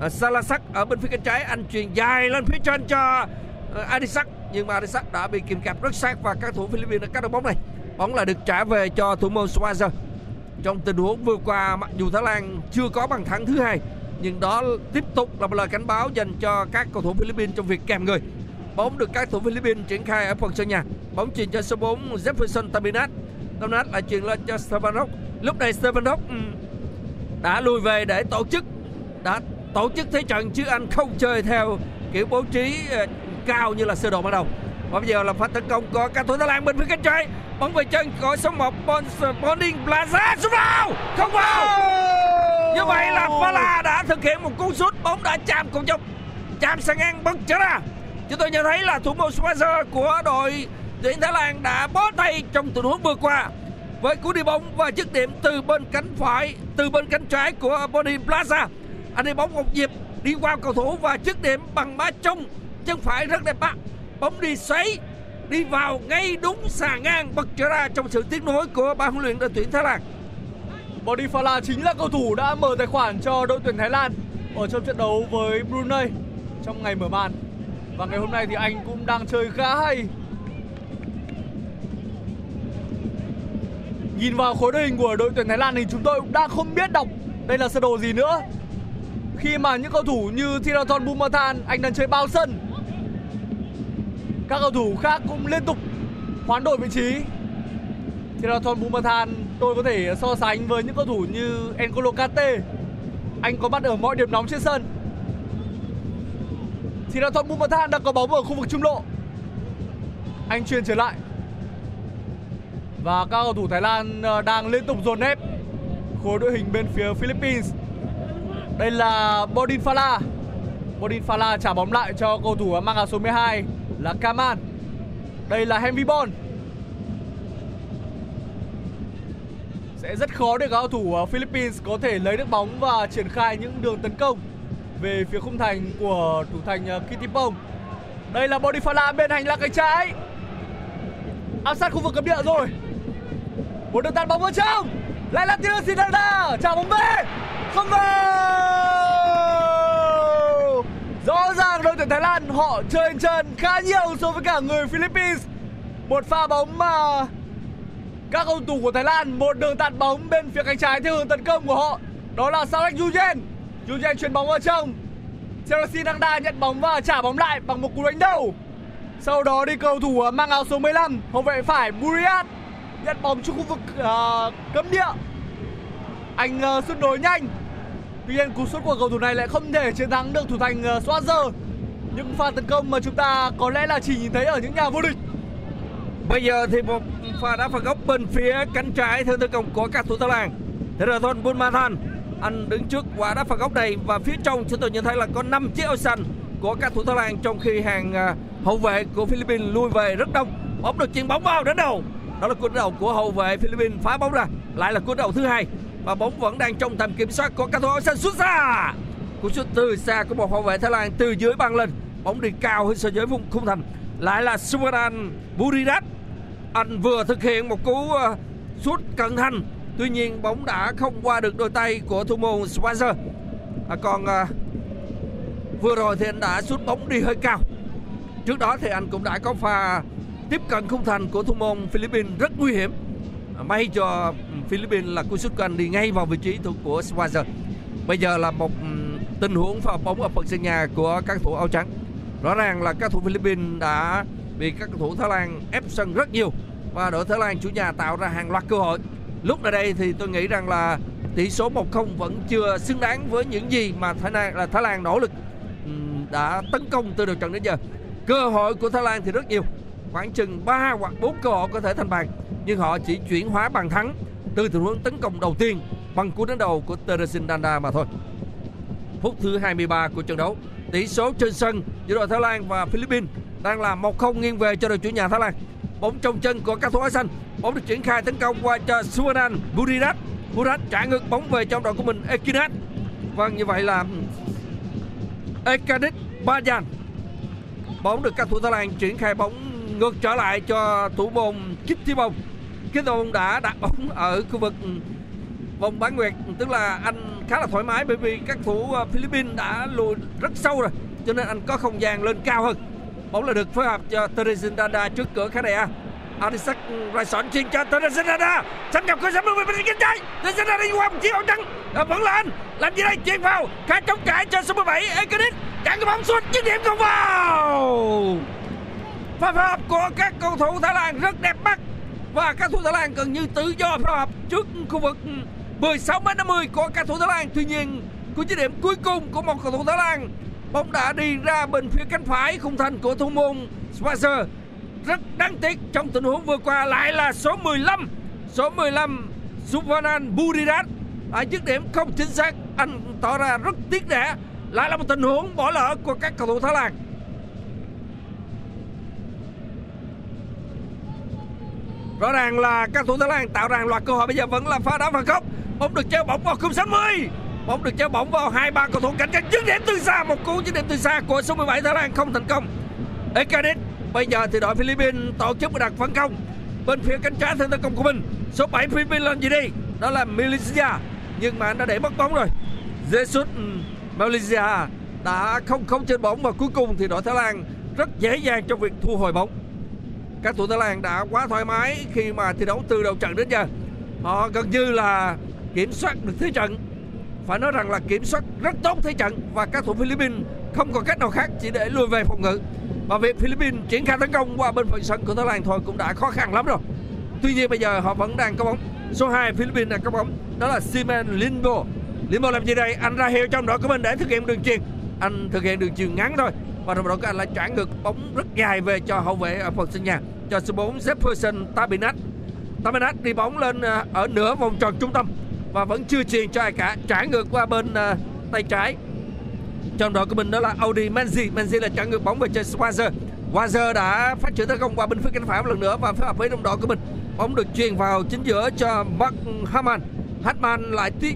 À, Salasak ở bên phía cánh trái anh truyền dài lên phía trên cho à, Adisak. Nhưng mà Adisak đã bị kìm kẹp rất sát và các thủ Philippines đã cắt được bóng này. Bóng lại được trả về cho thủ môn Swazzer trong tình huống vừa qua mặc dù Thái Lan chưa có bàn thắng thứ hai nhưng đó tiếp tục là một lời cảnh báo dành cho các cầu thủ Philippines trong việc kèm người. Bóng được các thủ Philippines triển khai ở phần sân nhà. Bóng truyền cho số 4 Jefferson Taminat. Taminat lại truyền lên cho Stefanov. Lúc này Stefanov ừ, đã lùi về để tổ chức đã tổ chức thế trận chứ anh không chơi theo kiểu bố trí ờ, cao như là sơ đồ ban đầu. Và bây giờ là pha tấn công của các thủ Thái Lan bên phía cánh trái. Bóng về chân của số 1 Bon Bonding Plaza sút vào. Không vào. Như vậy là Phala đã thực hiện một cú sút bóng đã chạm cùng trong chạm sang ngang bật trở ra Chúng tôi nhận thấy là thủ môn Schweizer của đội tuyển Thái Lan đã bó tay trong tình huống vừa qua với cú đi bóng và dứt điểm từ bên cánh phải, từ bên cánh trái của Boni Plaza. Anh đi bóng một nhịp đi qua cầu thủ và dứt điểm bằng má trong chân phải rất đẹp mắt. Bóng đi xoáy đi vào ngay đúng xà ngang bật trở ra trong sự tiếc nối của ban huấn luyện đội tuyển Thái Lan. Bodifala chính là cầu thủ đã mở tài khoản cho đội tuyển Thái Lan ở trong trận đấu với Brunei trong ngày mở màn. Và ngày hôm nay thì anh cũng đang chơi khá hay. Nhìn vào khối đội hình của đội tuyển Thái Lan thì chúng tôi cũng đang không biết đọc đây là sơ đồ gì nữa. Khi mà những cầu thủ như Thiraton Bumathan anh đang chơi bao sân. Các cầu thủ khác cũng liên tục hoán đổi vị trí. Thiraton Bumathan tôi có thể so sánh với những cầu thủ như N'Golo Kante. Anh có bắt ở mọi điểm nóng trên sân thì là Thuận Bumathan đang có bóng ở khu vực trung lộ. Anh truyền trở lại. Và các cầu thủ Thái Lan ờ, đang liên tục dồn ép Khối đội hình bên phía Philippines. Đây là Bodin Fala. Bodin Fala trả bóng lại cho cầu thủ mang áo số 12 là Kaman. Đây là Henry Bon Sẽ rất khó để các cầu thủ ờ, Philippines có thể lấy được bóng và triển khai những đường tấn công về phía khung thành của thủ thành ờ, Kitty Pong. Đây là Bodifala bên hành lang cánh trái. Áp sát khu vực cấm địa rồi. Một đường tạt bóng vào trong. Lại là Tirus Sinada. chào bóng về. Không vào. Rõ ràng đội tuyển Thái Lan, họ chơi chân khá nhiều so với cả người Philippines. Một pha bóng mà các cầu thủ của Thái Lan, một đường tạt bóng bên phía cánh trái theo hướng tấn công của họ. Đó là Sarek Yuyen Julian chuyền bóng vào trong. Chelsea đang đa nhận bóng và trả bóng lại bằng một cú đánh đầu. Sau đó đi cầu thủ à, mang áo số 15, hậu vệ phải Buriat nhận bóng trong khu vực uh, cấm địa. Anh uh, sút nối nhanh. Tuy nhiên cú sút của cầu thủ này lại không thể chiến thắng được thủ thành uh, Swazer Những pha tấn công mà chúng ta có lẽ là chỉ nhìn thấy ở những nhà vô địch. Bây giờ thì một pha đá phạt góc bên phía cánh trái theo tấn công của các thủ Thái Lan. Thế rồi thôn Bunmathan anh đứng trước quả đá phạt góc này và phía trong chúng tôi nhận thấy là có 5 chiếc áo xanh của các thủ Thái Lan trong khi hàng à, hậu vệ của Philippines lui về rất đông. Bóng được chuyền bóng vào đến đầu. Đó là cú đánh đầu của hậu vệ Philippines, phá bóng ra. Lại là cú đầu thứ hai và bóng vẫn đang trong tầm kiểm soát của các thủ áo xanh xuất xa. Cú sút từ xa của một hậu vệ Thái Lan từ dưới băng lên. Bóng đi cao hơn so với vùng khung thành. Lại là Subaran Buridat anh vừa thực hiện một cú à, sút cận thành tuy nhiên bóng đã không qua được đôi tay của thủ môn Schweizer. à, còn à, vừa rồi thì anh đã sút bóng đi hơi cao trước đó thì anh cũng đã có pha tiếp cận khung thành của thủ môn Philippines rất nguy hiểm à, may cho Philippines là cú sút của anh đi ngay vào vị trí thuộc của Schweizer. bây giờ là một tình huống pha bóng ở phần sân nhà của các thủ áo trắng rõ ràng là các thủ Philippines đã bị các thủ Thái Lan ép sân rất nhiều và đội Thái Lan chủ nhà tạo ra hàng loạt cơ hội. Lúc này đây thì tôi nghĩ rằng là tỷ số 1-0 vẫn chưa xứng đáng với những gì mà Thái Lan là Thái Lan nỗ lực đã tấn công từ đầu trận đến giờ. Cơ hội của Thái Lan thì rất nhiều, khoảng chừng 3 hoặc 4 cơ hội có thể thành bàn, nhưng họ chỉ chuyển hóa bàn thắng từ tình huống tấn công đầu tiên bằng cú đánh đầu của Teresin Danda mà thôi. Phút thứ 23 của trận đấu, tỷ số trên sân giữa đội Thái Lan và Philippines đang là 1-0 nghiêng về cho đội chủ nhà Thái Lan. Bóng trong chân của các thủ áo xanh, bóng được triển khai tấn công qua cho Suanan Buridat. Buridat trả ngược bóng về trong đội của mình Ekinat. Vâng như vậy là ừ, Ekadit Bajan. Bóng được các thủ Thái Lan triển khai bóng ngược trở lại cho thủ môn Kittibong. Kittibong đã đặt bóng ở khu vực ừ, vòng bán nguyệt, tức là anh khá là thoải mái bởi vì các thủ ờ, Philippines đã lùi rất sâu rồi, cho nên anh có không gian lên cao hơn bóng là được phối hợp cho Teresin Dada trước cửa khán đài Adisak Raison chuyền cho Teresin Dada xâm nhập cơ sở bên bên cánh trái. Teresin đi qua một chiếc áo trắng. À, vẫn là anh làm gì đây? Chuyền vào. Khá chống trải cho số 17 Ekenit chặn cái bóng sút dứt điểm không vào. Pha phối hợp của các cầu thủ Thái Lan rất đẹp mắt. Và các thủ Thái Lan gần như tự do phối hợp trước khu vực 16 mét 50 của các thủ Thái Lan. Tuy nhiên cú chiếc điểm cuối cùng của một cầu thủ Thái Lan bóng đã đi ra bên phía cánh phải khung thành của thủ môn Schwarzer rất đáng tiếc trong tình huống vừa qua lại là số 15 số 15 Suvanan Buridat ở dứt điểm không chính xác, anh tỏ ra rất tiếc rẻ. Lại là một tình huống bỏ lỡ của các cầu thủ Thái Lan. Rõ ràng là các thủ Thái Lan tạo ra loạt cơ hội, bây giờ vẫn là pha đá phạt góc. Bóng được chơi bóng vào khung 60 bóng được chơi bóng vào hai ba cầu thủ cạnh tranh. Dứt điểm từ xa, một cú dứt điểm từ xa của số 17 Thái Lan không thành công. Ekadit bây giờ thì đội Philippines tổ chức một đặt phản công. Bên phía cánh trái theo tấn công của mình, số 7 Philippines làm gì đi? Đó là Malaysia. Nhưng mà anh đã để mất bóng rồi. Jesus ừ, Malaysia đã không không trên bóng và cuối cùng thì đội Thái Lan rất dễ dàng trong việc thu hồi bóng. Các thủ Thái Lan đã quá thoải mái khi mà thi đấu từ đầu trận đến giờ. Họ gần như là kiểm soát được thế trận. Phải nói rằng là kiểm soát rất tốt thế trận và các thủ Philippines không còn cách nào khác chỉ để lùi về phòng ngự và việc Philippines triển khai tấn công qua bên phần sân của Thái Lan thôi cũng đã khó khăn lắm rồi. Tuy nhiên bây giờ họ vẫn đang có bóng. Số 2 Philippines đang có bóng, đó là Simen Limbo Limbo làm gì đây? Anh ra hiệu trong đội của mình để thực hiện đường chuyền. Anh thực hiện đường chuyền ngắn thôi. Và trong đó các anh lại trả ngược bóng rất dài về cho hậu vệ ở phần sân nhà, cho số 4 Jefferson Tabinat. Tabinat đi bóng lên ờ, ở nửa vòng tròn trung tâm và vẫn chưa truyền cho ai cả. Trả ngược qua bên ờ, tay trái trong đó của mình đó là Audi Manzi Manzi là trả ngược bóng về cho Schwarzer Schwarzer đã phát triển tấn công qua bên phía cánh phải một lần nữa và phối hợp với đồng đội của mình. Bóng được truyền vào chính giữa cho Mark Haman Hartman lại tiếp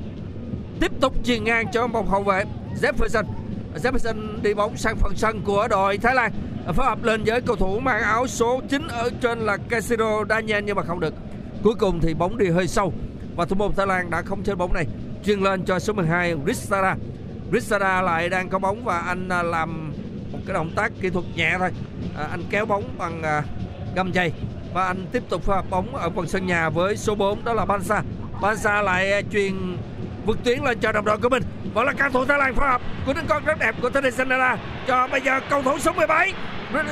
tiếp tục truyền ngang cho một hậu vệ Jefferson. Jefferson đi bóng sang phần sân của đội Thái Lan. Phối hợp lên với cầu thủ mang áo số 9 ở trên là Casiro Daniel nhưng mà không được. Cuối cùng thì bóng đi hơi sâu và thủ môn Thái Lan đã không chơi bóng này. Truyền lên cho số 12 Ristara Rizada lại đang có bóng và anh à, làm một cái động tác kỹ thuật nhẹ thôi. À, anh kéo bóng bằng à, găm giày và anh tiếp tục pha bóng ở phần sân nhà với số 4 đó là Bansa Bansa lại à, truyền vượt tuyến lên cho đồng đội của mình. Và là cầu thủ Thái Lan phối hợp của đứa con rất đẹp của Tony Sandara cho bây giờ cầu thủ số 17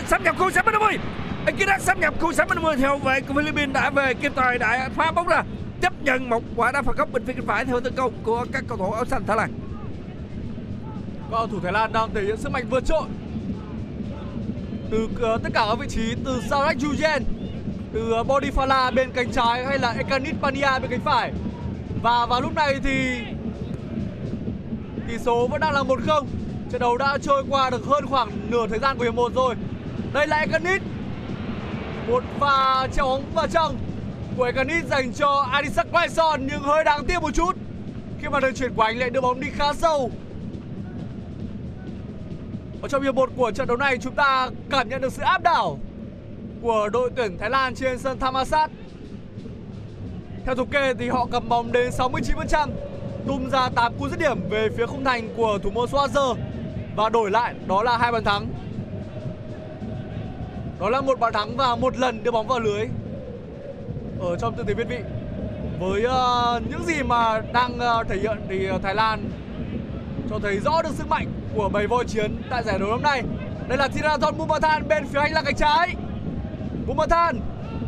sắp nhập khu 60 Ekida sắp nhập khu 60 theo vệ của Philippines đã về kịp thời đã phá bóng ra. Chấp nhận một quả đá phạt góc bên phía bên phải theo tấn công của các cầu thủ áo xanh Thái Lan cầu thủ Thái Lan đang thể hiện sức mạnh vượt trội. Từ uh, tất cả các vị trí từ Sarek Jujen từ ờ, uh, Bodifala bên cánh trái hay là Ekanit Pania bên cánh phải. Và vào lúc này thì tỷ số vẫn đang là 1-0 trận đấu đã trôi qua được hơn khoảng nửa thời gian của hiệp 1 rồi. Đây là Ekanit. Một pha treo bóng vào trong của Ekanit dành cho Adisak Quaison nhưng hơi đáng tiếc một chút. Khi mà đường chuyển của anh lại đưa bóng đi khá sâu ở trong hiệp 1 của trận đấu này chúng ta cảm nhận được sự áp đảo của đội tuyển Thái Lan trên sân Thammasat. Theo thống kê thì họ cầm bóng đến 69%, tung ra 8 cú dứt điểm về phía khung thành của thủ môn Swatzer và đổi lại đó là hai bàn thắng. Đó là một bàn thắng và một lần đưa bóng vào lưới ở trong tư thế việt vị. Với uh, những gì mà đang uh, thể hiện thì Thái Lan cho thấy rõ được sức mạnh của bầy voi chiến tại giải đấu năm nay. Đây là Thirathon Bumathan bên phía anh là cánh trái. Bumathan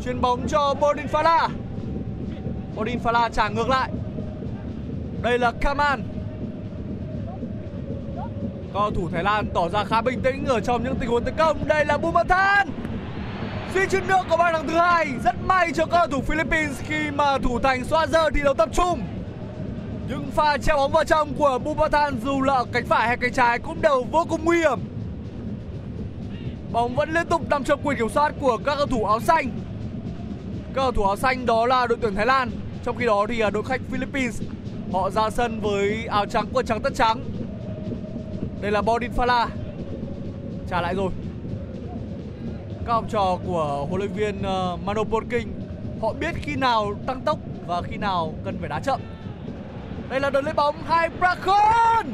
chuyền bóng cho Bodin Fala. Bodin Fala trả ngược lại. Đây là Kaman. Cầu thủ Thái Lan tỏ ra khá bình tĩnh ở trong những tình huống tấn công. Đây là Bumathan. Suy chút nữa có bàn thắng thứ hai. Rất may cho cầu thủ Philippines khi mà thủ thành Swatzer thi đấu tập trung. Những pha treo bóng vào trong của Bumathan dù là ở cánh phải hay cánh trái cũng đều vô cùng nguy hiểm. Bóng vẫn liên tục nằm trong quyền kiểm soát của các cầu thủ áo xanh. Các cầu thủ áo xanh đó là đội tuyển Thái Lan. Trong khi đó thì đội khách Philippines họ ra sân với áo trắng quần trắng tất trắng. Đây là Bodin Fala. Trả lại rồi. Các học trò của huấn luyện viên ờ, Manopolking họ biết khi nào tăng tốc và khi nào cần phải đá chậm. Đây là đường lấy bóng hai Bracon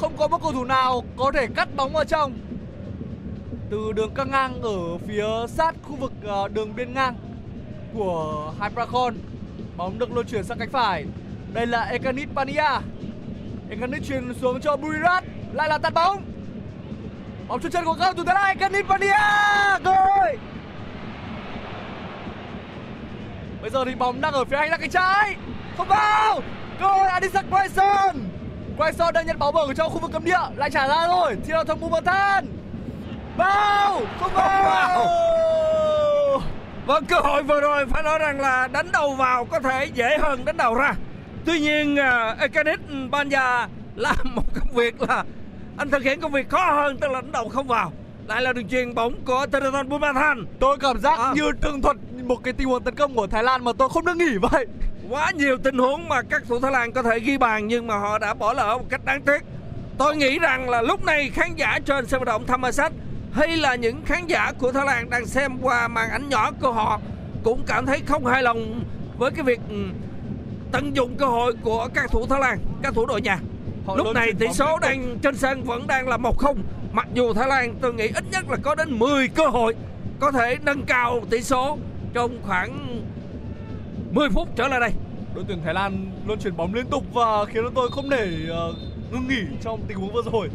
Không có một cầu thủ nào có thể cắt bóng vào trong. Từ đường căng ngang ở phía sát khu vực ờ, đường biên ngang của hai Bracon Bóng được luân chuyển sang cánh phải. Đây là Ekanit Pania Ekanit chuyển xuống cho Burirat Lại là tạt bóng. Bóng chân chân của cầu thủ thứ hai Ekanit Pania Rồi Bây giờ thì bóng đang ở phía hành lang cánh trái. Không vào. Cơ hội Adisak Quaison Quaison đang nhận bóng ở trong khu vực cấm địa Lại trả ra rồi. Thì là thằng Bumathan Vào. Không vào. Vâng cơ hội vừa rồi phải nói rằng là đánh đầu vào có thể dễ hơn đánh đầu ra. Tuy nhiên uh, Ekanit Banya làm một công việc là anh thực hiện công việc khó hơn tức là đánh đầu không vào. Lại là đường chuyền bóng của Tereton Bumathan Tôi cảm giác À. như tường thuật một cái tình huống tấn công của Thái Lan mà tôi không được nghỉ vậy quá nhiều tình huống mà các thủ Thái Lan có thể ghi bàn nhưng mà họ đã bỏ lỡ một cách đáng tiếc. Tôi nghĩ rằng là lúc này khán giả trên sân vận động Thammasat hay là những khán giả của Thái Lan đang xem qua màn ảnh nhỏ của họ cũng cảm thấy không hài lòng với cái việc ừ, tận dụng cơ hội của các thủ Thái Lan, các thủ đội nhà. Họ Lúc này tỷ số đang trên sân vẫn đang là 1-0 Mặc dù Thái Lan tôi nghĩ ít nhất là có đến 10 cơ hội Có thể nâng cao tỷ số trong khoảng 10 phút trở lại đây. Đội tuyển Thái Lan luôn chuyển bóng liên tục và khiến tôi không thể ờ, ngưng nghỉ trong tình huống vừa rồi.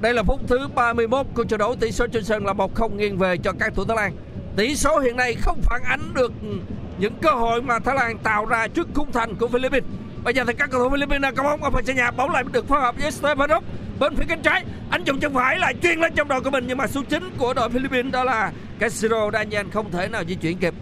Đây là phút thứ 31 của trận đấu. Tỷ số trên sân là 1-0 nghiêng về cho các thủ Thái Lan. Tỷ số hiện nay không phản ánh được những cơ hội mà Thái Lan tạo ra trước khung thành của Philippines. Bây giờ thì các cầu thủ Philippines đang có bóng. Ở phần sân nhà Bóng lại được phối hợp với Stefanov Bên phía cánh trái Anh dùng chân phải lại chuyên lên trong đội của mình Nhưng mà số chín của đội Philippines đó là Casiro Daniel không thể nào di chuyển kịp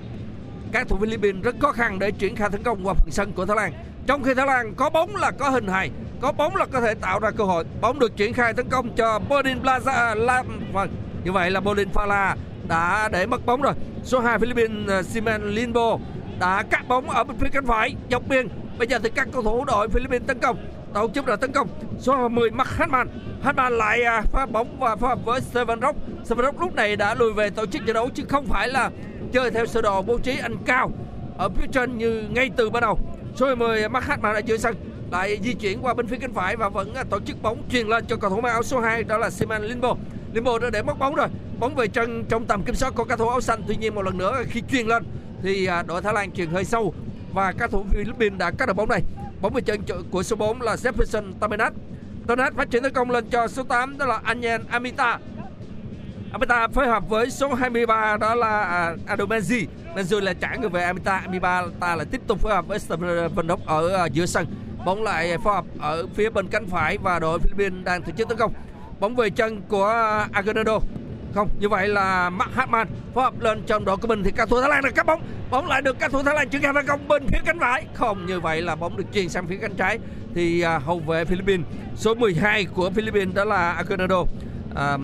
các thủ Philippines rất khó khăn để triển khai tấn công qua phần sân của Thái Lan. Trong khi Thái Lan có bóng là có hình hài, có bóng là có thể tạo ra cơ hội. Bóng được triển khai tấn công cho Bodin Plaza Lam. Vâng, như vậy là Bodin Phala đã để mất bóng rồi. Số 2 Philippines ờ, Simen Limbo đã cắt bóng ở bên phía cánh phải dọc biên. Bây giờ thì các cầu thủ đội Philippines tấn công tổ chức đã tấn công số 10 Mark Hartman Hartman lại à, phá bóng và phối hợp với Seven Rock Seven Rock lúc này đã lùi về tổ chức trận đấu chứ không phải là chơi theo sơ đồ bố trí anh cao ở phía trên như ngay từ ban đầu số 10 Mark Hartman đã giữa sân lại di chuyển qua bên phía cánh phải và vẫn à, tổ chức bóng truyền lên cho cầu thủ mang áo số 2 đó là Simon Limbo. Limbo đã để mất bóng rồi. Bóng về chân trong tầm kiểm soát của cầu thủ áo xanh. Tuy nhiên một lần nữa khi truyền lên thì à, đội Thái Lan truyền hơi sâu và các thủ Philippines đã cắt được bóng này. Bóng về chân của số 4 là Jefferson Tamenat. Tamenat phát triển tấn công lên cho số 8 đó là Anyan Amita. Amita phối hợp với số 23 đó là à, Adomenzi. Menzi là trả người về Amita. Amita lại tiếp tục phối hợp với Steven ở à, giữa sân. Bóng lại phối hợp ở phía bên cánh phải và đội Philippines đang tổ chức tấn công. Bóng về chân của à, Aguinaldo. Không, như vậy là Mark Hartman phối hợp lên trong đội của mình thì cầu thủ Thái Lan được cắt bóng. Bóng lại được cầu thủ Thái Lan chuyển sang tấn công bên phía cánh phải. Không, như vậy là bóng được truyền sang phía cánh trái thì à, hậu vệ Philippines số 12 của Philippines đó là Aguinaldo à,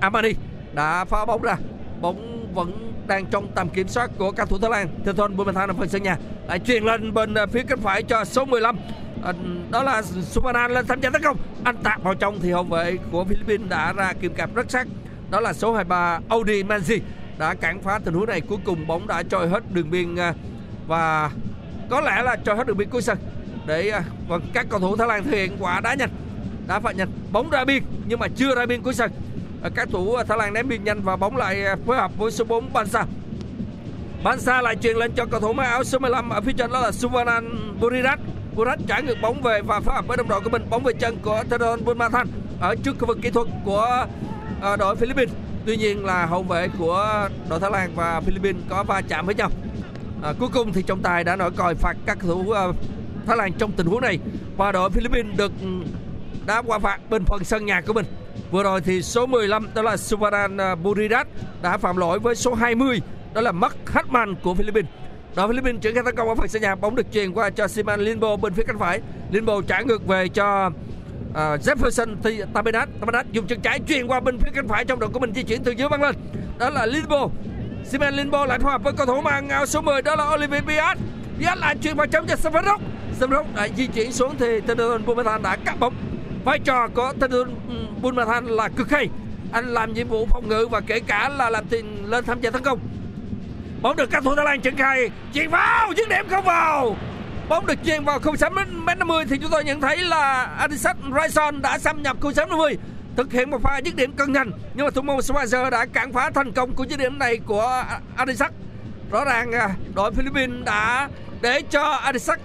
Amani đã phá bóng ra. Bóng vẫn đang trong tầm kiểm soát của cầu thủ Thái Lan. Theo thôn Bumathan ở phần sân nhà lại truyền lên bên à, phía cánh phải cho số 15 à, ờ, đó là Supanan lên tham gia tấn công anh tạt vào trong thì hậu vệ của Philippines đã ra kìm cặp rất sắc đó là số 23 Audi Manzi đã cản phá tình huống này. Cuối cùng bóng đã trôi hết đường biên à, và có lẽ là trôi hết đường biên cuối sân để à, và các cầu thủ Thái Lan thực hiện quả đá nhanh, đá phạt nhanh. Bóng ra biên nhưng mà chưa ra biên cuối sân. À, các thủ Thái Lan ném biên nhanh và bóng lại phối hợp với số 4 Bansa Bansa lại truyền lên cho cầu thủ mang áo số 15 ở phía trên, đó là Suvanan Burirat Burirat trả ngược bóng về và phối hợp với đồng đội của mình. Bóng về chân của Theodon Bunmathan ở trước khu vực kỹ thuật của Ờ, đội Philippines. Tuy nhiên là hậu vệ của đội Thái Lan và Philippines có va chạm với nhau. À, cuối cùng thì trọng tài đã nổi còi phạt các thủ uh, Thái Lan trong tình huống này. Và đội Philippines được ừ, đá qua phạt bên phần sân nhà của mình. Vừa rồi thì số 15 đó là Suvaran Buridat đã phạm lỗi với số 20 đó là Mark Hartman của Philippines. Đội Philippines chuyển khai tấn công ở phần sân nhà bóng được truyền qua cho Simon Limbo bên phía cánh phải. Limbo trả ngược về cho uh, Jefferson thì Tabenat Tabenat dùng chân trái truyền qua bên phía cánh phải trong đội của mình di chuyển từ dưới băng lên. Đó là Limbo Simen Limbo lại hòa với cầu thủ mang áo số 10 đó là Olivier Biat Biat lại truyền vào trong cho Savarok Savarok lại di chuyển xuống thì Tenderton Bumathan đã cắt bóng. Vai trò của Tenderton Bumathan là cực hay. Anh làm nhiệm vụ phòng ngự và kể cả là làm tiền lên tham gia tấn công. Bóng được các thủ Thái Lan triển khai chuyền vào dứt điểm không vào bóng được chuyền vào khung sắm mét 50 thì chúng tôi nhận thấy là Adisat Raison đã xâm nhập khung sắm 50 thực hiện một pha dứt điểm cân nhanh. Nhưng mà thủ môn Schweizer đã cản phá thành công của dứt điểm này của Adisak rõ ràng à, đội Philippines đã để cho Adisak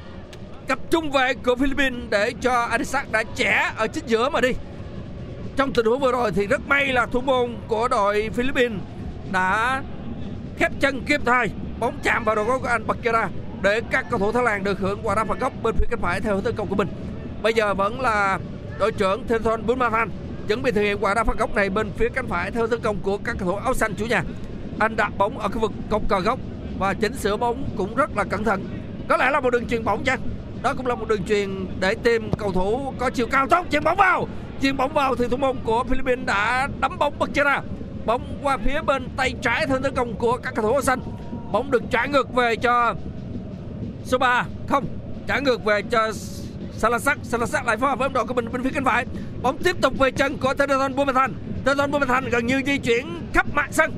tập trung về của Philippines để cho Adisak đã trẻ ở chính giữa mà đi. Trong tình huống vừa rồi thì rất may là thủ môn của đội Philippines đã khép chân kịp thời. Bóng chạm vào đầu gối của anh Bakera để các cầu thủ Thái Lan được hưởng quả đá phạt góc bên phía cánh phải theo hướng tấn công của mình. Bây giờ vẫn là đội trưởng Thethon Bunmathan chuẩn bị thực hiện quả đá phạt góc này bên phía cánh phải theo tấn công của các cầu thủ áo xanh chủ nhà. Anh đặt bóng ở khu vực cột cờ góc và chỉnh sửa bóng cũng rất là cẩn thận. Có lẽ là một đường truyền bóng chăng? Đó cũng là một đường truyền để tìm cầu thủ có chiều cao tốt chuyền bóng vào. Chuyền bóng vào thì thủ môn của Philippines đã đấm bóng bật ra. Bóng qua phía bên tay trái theo tấn công của các cầu thủ áo xanh. Bóng được trả ngược về cho số 3 không. Trả ngược về cho Salasak Salasak lại phối hợp với đội của mình bên phía cánh phải. Bóng tiếp tục về chân của Theodon Bumathan Theodon Bumathan gần như di chuyển khắp mặt sân.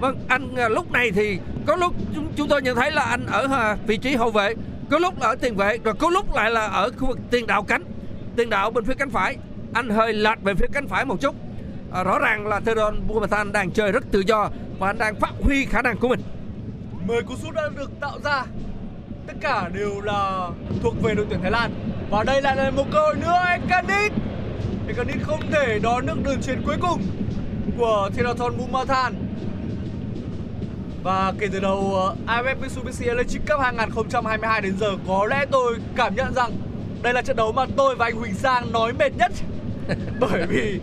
Vâng anh à, lúc này thì có lúc chúng, chúng tôi nhận thấy là anh ở à, vị trí hậu vệ có lúc ở tiền vệ rồi có lúc lại là ở khu vực tiền đạo cánh tiền đạo bên phía cánh phải. Anh hơi lệch về phía cánh phải một chút. À, rõ ràng là Theodon Bumathan đang chơi rất tự do và anh đang phát huy khả năng của mình. 10 cú sút đã được tạo ra tất cả đều là thuộc về đội tuyển Thái Lan. Và đây lại là một cơ hội nữa Ekanit Ekanit không thể đón được đường chuyền cuối cùng của Theraton Bumathan và kể từ đầu ờ, AFF Mitsubishi Electric Cup 2022 đến giờ có lẽ tôi cảm nhận rằng đây là trận đấu mà tôi và anh Huỳnh Sang nói mệt nhất. Bởi vì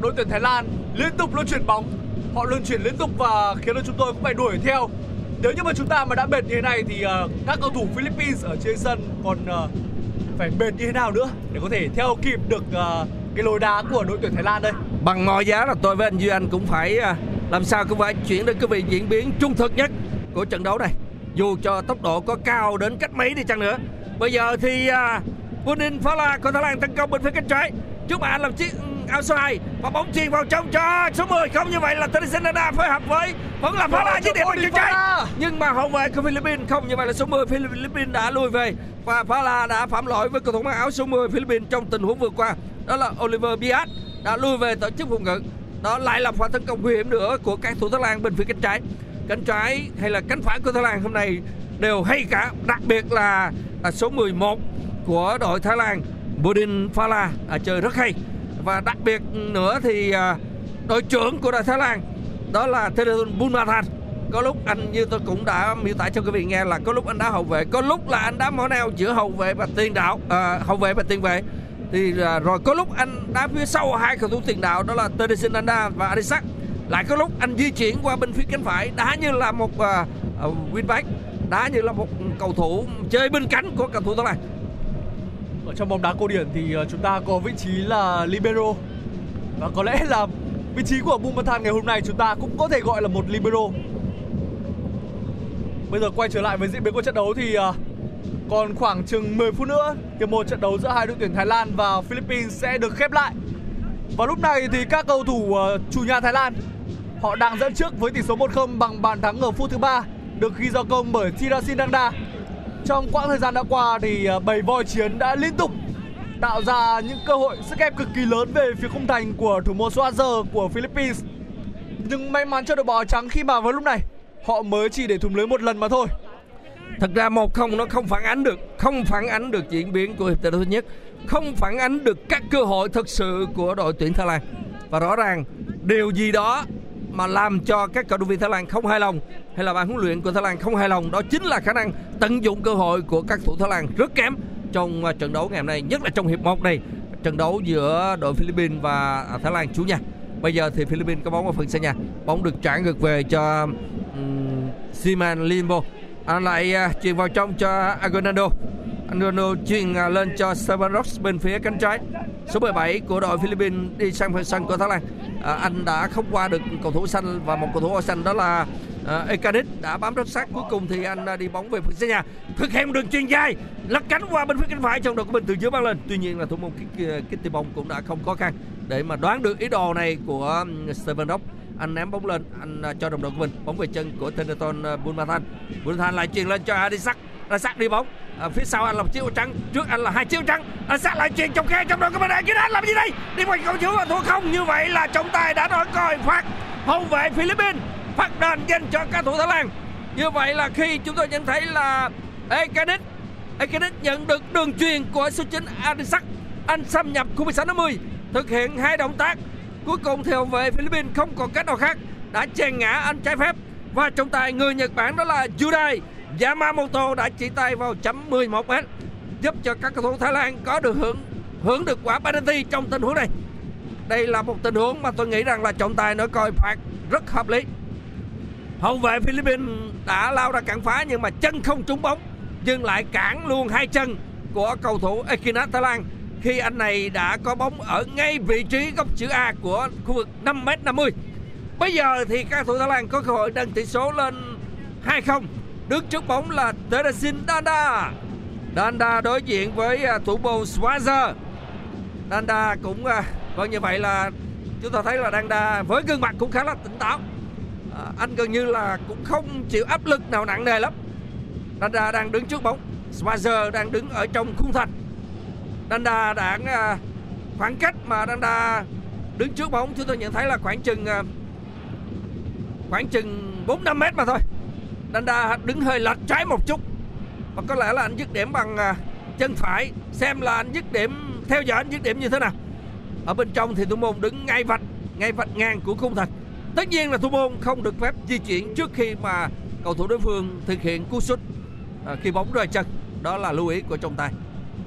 đội tuyển Thái Lan liên tục luân chuyển bóng họ luân chuyển liên tục và khiến cho chúng tôi cũng phải đuổi theo nếu như mà chúng ta mà đã mệt như thế này thì uh, các cầu thủ Philippines ở trên sân còn uh, phải mệt như thế nào nữa để có thể theo kịp được uh, cái lối đá của đội tuyển Thái Lan đây. Bằng mọi giá là tôi với anh Duy Anh cũng phải uh, làm sao cũng phải chuyển đến cái vị diễn biến trung thực nhất của trận đấu này. Dù cho tốc độ có cao đến cách mấy đi chăng nữa. Bây giờ thì uh, Bunin Phala của Thái Lan tấn công bên phía cánh trái. Trước bạn làm chiếc ừ, áo số 2 và bóng chuyền vào trong cho số 10 không như vậy là Trinidad phối hợp với vẫn là Phala dứt điểm bằng chân trái. Nhưng mà hậu vệ của Philippines không như vậy là số 10 Philippines đã lùi về. Và Phala đã phạm lỗi với cầu thủ mặc áo số 10 Philippines trong tình huống vừa qua. Đó là Oliver Biat đã lùi về tổ chức phòng ngự đó lại là pha tấn công nguy hiểm nữa của các thủ Thái Lan bên phía cánh trái. Cánh trái hay là cánh phải của Thái Lan hôm nay đều hay cả. Đặc biệt là, số 11 của đội Thái Lan Bodin Phala à, chơi rất hay và đặc biệt nữa thì à, đội trưởng của đội Thái Lan đó là Thedon Bunmathan có lúc anh như tôi cũng đã miêu tả cho quý vị nghe là có lúc anh đá hậu vệ có lúc là anh đá mỏ neo giữa hậu vệ và tiền đạo à, hậu vệ và tiền vệ. Thì à, rồi có lúc anh đá phía sau hai cầu thủ tiền đạo đó là Tedison anda và Adisak lại có lúc anh di chuyển qua bên phía cánh phải đá như là một uh, uh, đá như là một cầu thủ chơi bên cánh của cầu thủ Thái Lan ở trong bóng đá cổ điển thì ờ, chúng ta có vị trí là libero. Và có lẽ là vị trí của Bumathan ngày hôm nay chúng ta cũng có thể gọi là một libero. Bây giờ quay trở lại với diễn biến của trận đấu thì ờ, còn khoảng chừng 10 phút nữa, hiệp một trận đấu giữa hai đội tuyển Thái Lan và Philippines sẽ được khép lại. Và lúc này thì các cầu thủ ờ, chủ nhà Thái Lan, họ đang dẫn trước với tỷ số 1-0 bằng bàn thắng ở phút thứ ba, được ghi do công bởi Thirasin Dangda trong quãng thời gian đã qua thì à, bầy voi chiến đã liên tục tạo ra những cơ hội sức ép cực kỳ lớn về phía khung thành của thủ môn Suarez của Philippines. Nhưng may mắn cho đội bóng trắng khi mà vào lúc này họ mới chỉ để thủng lưới một lần mà thôi. Thật ra một không nó không phản ánh được, không phản ánh được diễn biến của hiệp thi đấu thứ nhất, không phản ánh được các cơ hội thực sự của đội tuyển Thái Lan. Và rõ ràng điều gì đó mà làm cho các cầu thủ viên Thái Lan không hài lòng hay là ban huấn luyện của Thái Lan không hài lòng đó chính là khả năng tận dụng cơ hội của các thủ Thái Lan rất kém trong à, trận đấu ngày hôm nay nhất là trong hiệp 1 này trận đấu giữa đội Philippines và à, Thái Lan chủ nhà. Bây giờ thì Philippines có bóng ở phần sân nhà bóng được trả ngược về cho um, Siman Limbo. Anh lại uh, chuyền vào trong cho Agonando Agonado chuyền à, lên cho Steven Rocks bên phía cánh trái. Số 17 của đội Philippines đi sang phần sân của Thái Lan. À, anh đã không qua được cầu thủ xanh và một cầu thủ áo xanh đó là à, Ekadit đã bám rất sát. Cuối cùng thì anh à, đi bóng về phía sân nhà. Thực hiện một đường chuyền dài lật cánh qua bên phía cánh phải trong đội của mình từ dưới băng lên. Tuy nhiên là thủ môn Kitty Bong cũng đã không khó khăn để mà đoán được ý đồ này của um, Steven Rock anh ném bóng lên anh à, cho đồng đội của mình. Bóng về chân của Teneton Bunmathan Bunmathan lại chuyền lên cho Adisak Adisak đi bóng. À, phía sau anh là một chiếc trắng trước anh là hai chiếc trắng. Anh sát lại chuyền trong khe trong đội của mình anh anh làm gì đây? Đi ngoài cầu chiếu và thua không. Như vậy là trọng tài đã nói coi phạt hậu vệ Philippines. Phạt đền dành cho các thủ Thái Lan. Như vậy là khi chúng tôi nhận thấy là Ekanic Ekanic nhận được đường truyền của số 9 Adisak anh xâm nhập khu 16 50 thực hiện hai động tác. Cuối cùng thì hậu vệ Philippines không còn cách nào khác đã chèn ngã anh trái phép. Và trọng tài người Nhật Bản đó là Judai. Yamamoto đã chỉ tay vào chấm 11 m giúp cho các cầu thủ Thái Lan có được hưởng hưởng được quả penalty trong tình huống này. Đây là một tình huống mà tôi nghĩ rằng là trọng tài nói coi phạt rất hợp lý. Hậu vệ Philippines đã lao ra cản phá nhưng mà chân không trúng bóng, nhưng lại cản luôn hai chân của cầu thủ Ekinat Thái Lan khi anh này đã có bóng ở ngay vị trí góc chữ A của khu vực 5m50. Bây giờ thì các cầu thủ Thái Lan có cơ hội nâng tỷ số lên 2-0 Đứng trước bóng là Teresin Danda. Danda đối diện với à, thủ môn Schweizer. Danda cũng à, vâng như vậy là chúng ta thấy là Danda với gương mặt cũng khá là tỉnh táo. À, anh gần như là cũng không chịu áp lực nào nặng nề lắm. Danda đang đứng trước bóng. Schweizer đang đứng ở trong khung thành. Danda đã à, khoảng cách mà Danda đứng trước bóng chúng tôi nhận thấy là khoảng chừng khoảng chừng 4 5 mét mà thôi. Danda đứng hơi lệch trái một chút. Và có lẽ là anh dứt điểm bằng à, chân phải. Xem là anh dứt điểm theo dõi anh dứt điểm như thế nào. Ở bên trong thì thủ môn đứng ngay vạch ngay vạch ngang của khung thành. Tất nhiên là thủ môn không được phép di chuyển trước khi mà cầu thủ đối phương thực hiện cú sút à, khi bóng rời chân. Đó là lưu ý của trọng tài.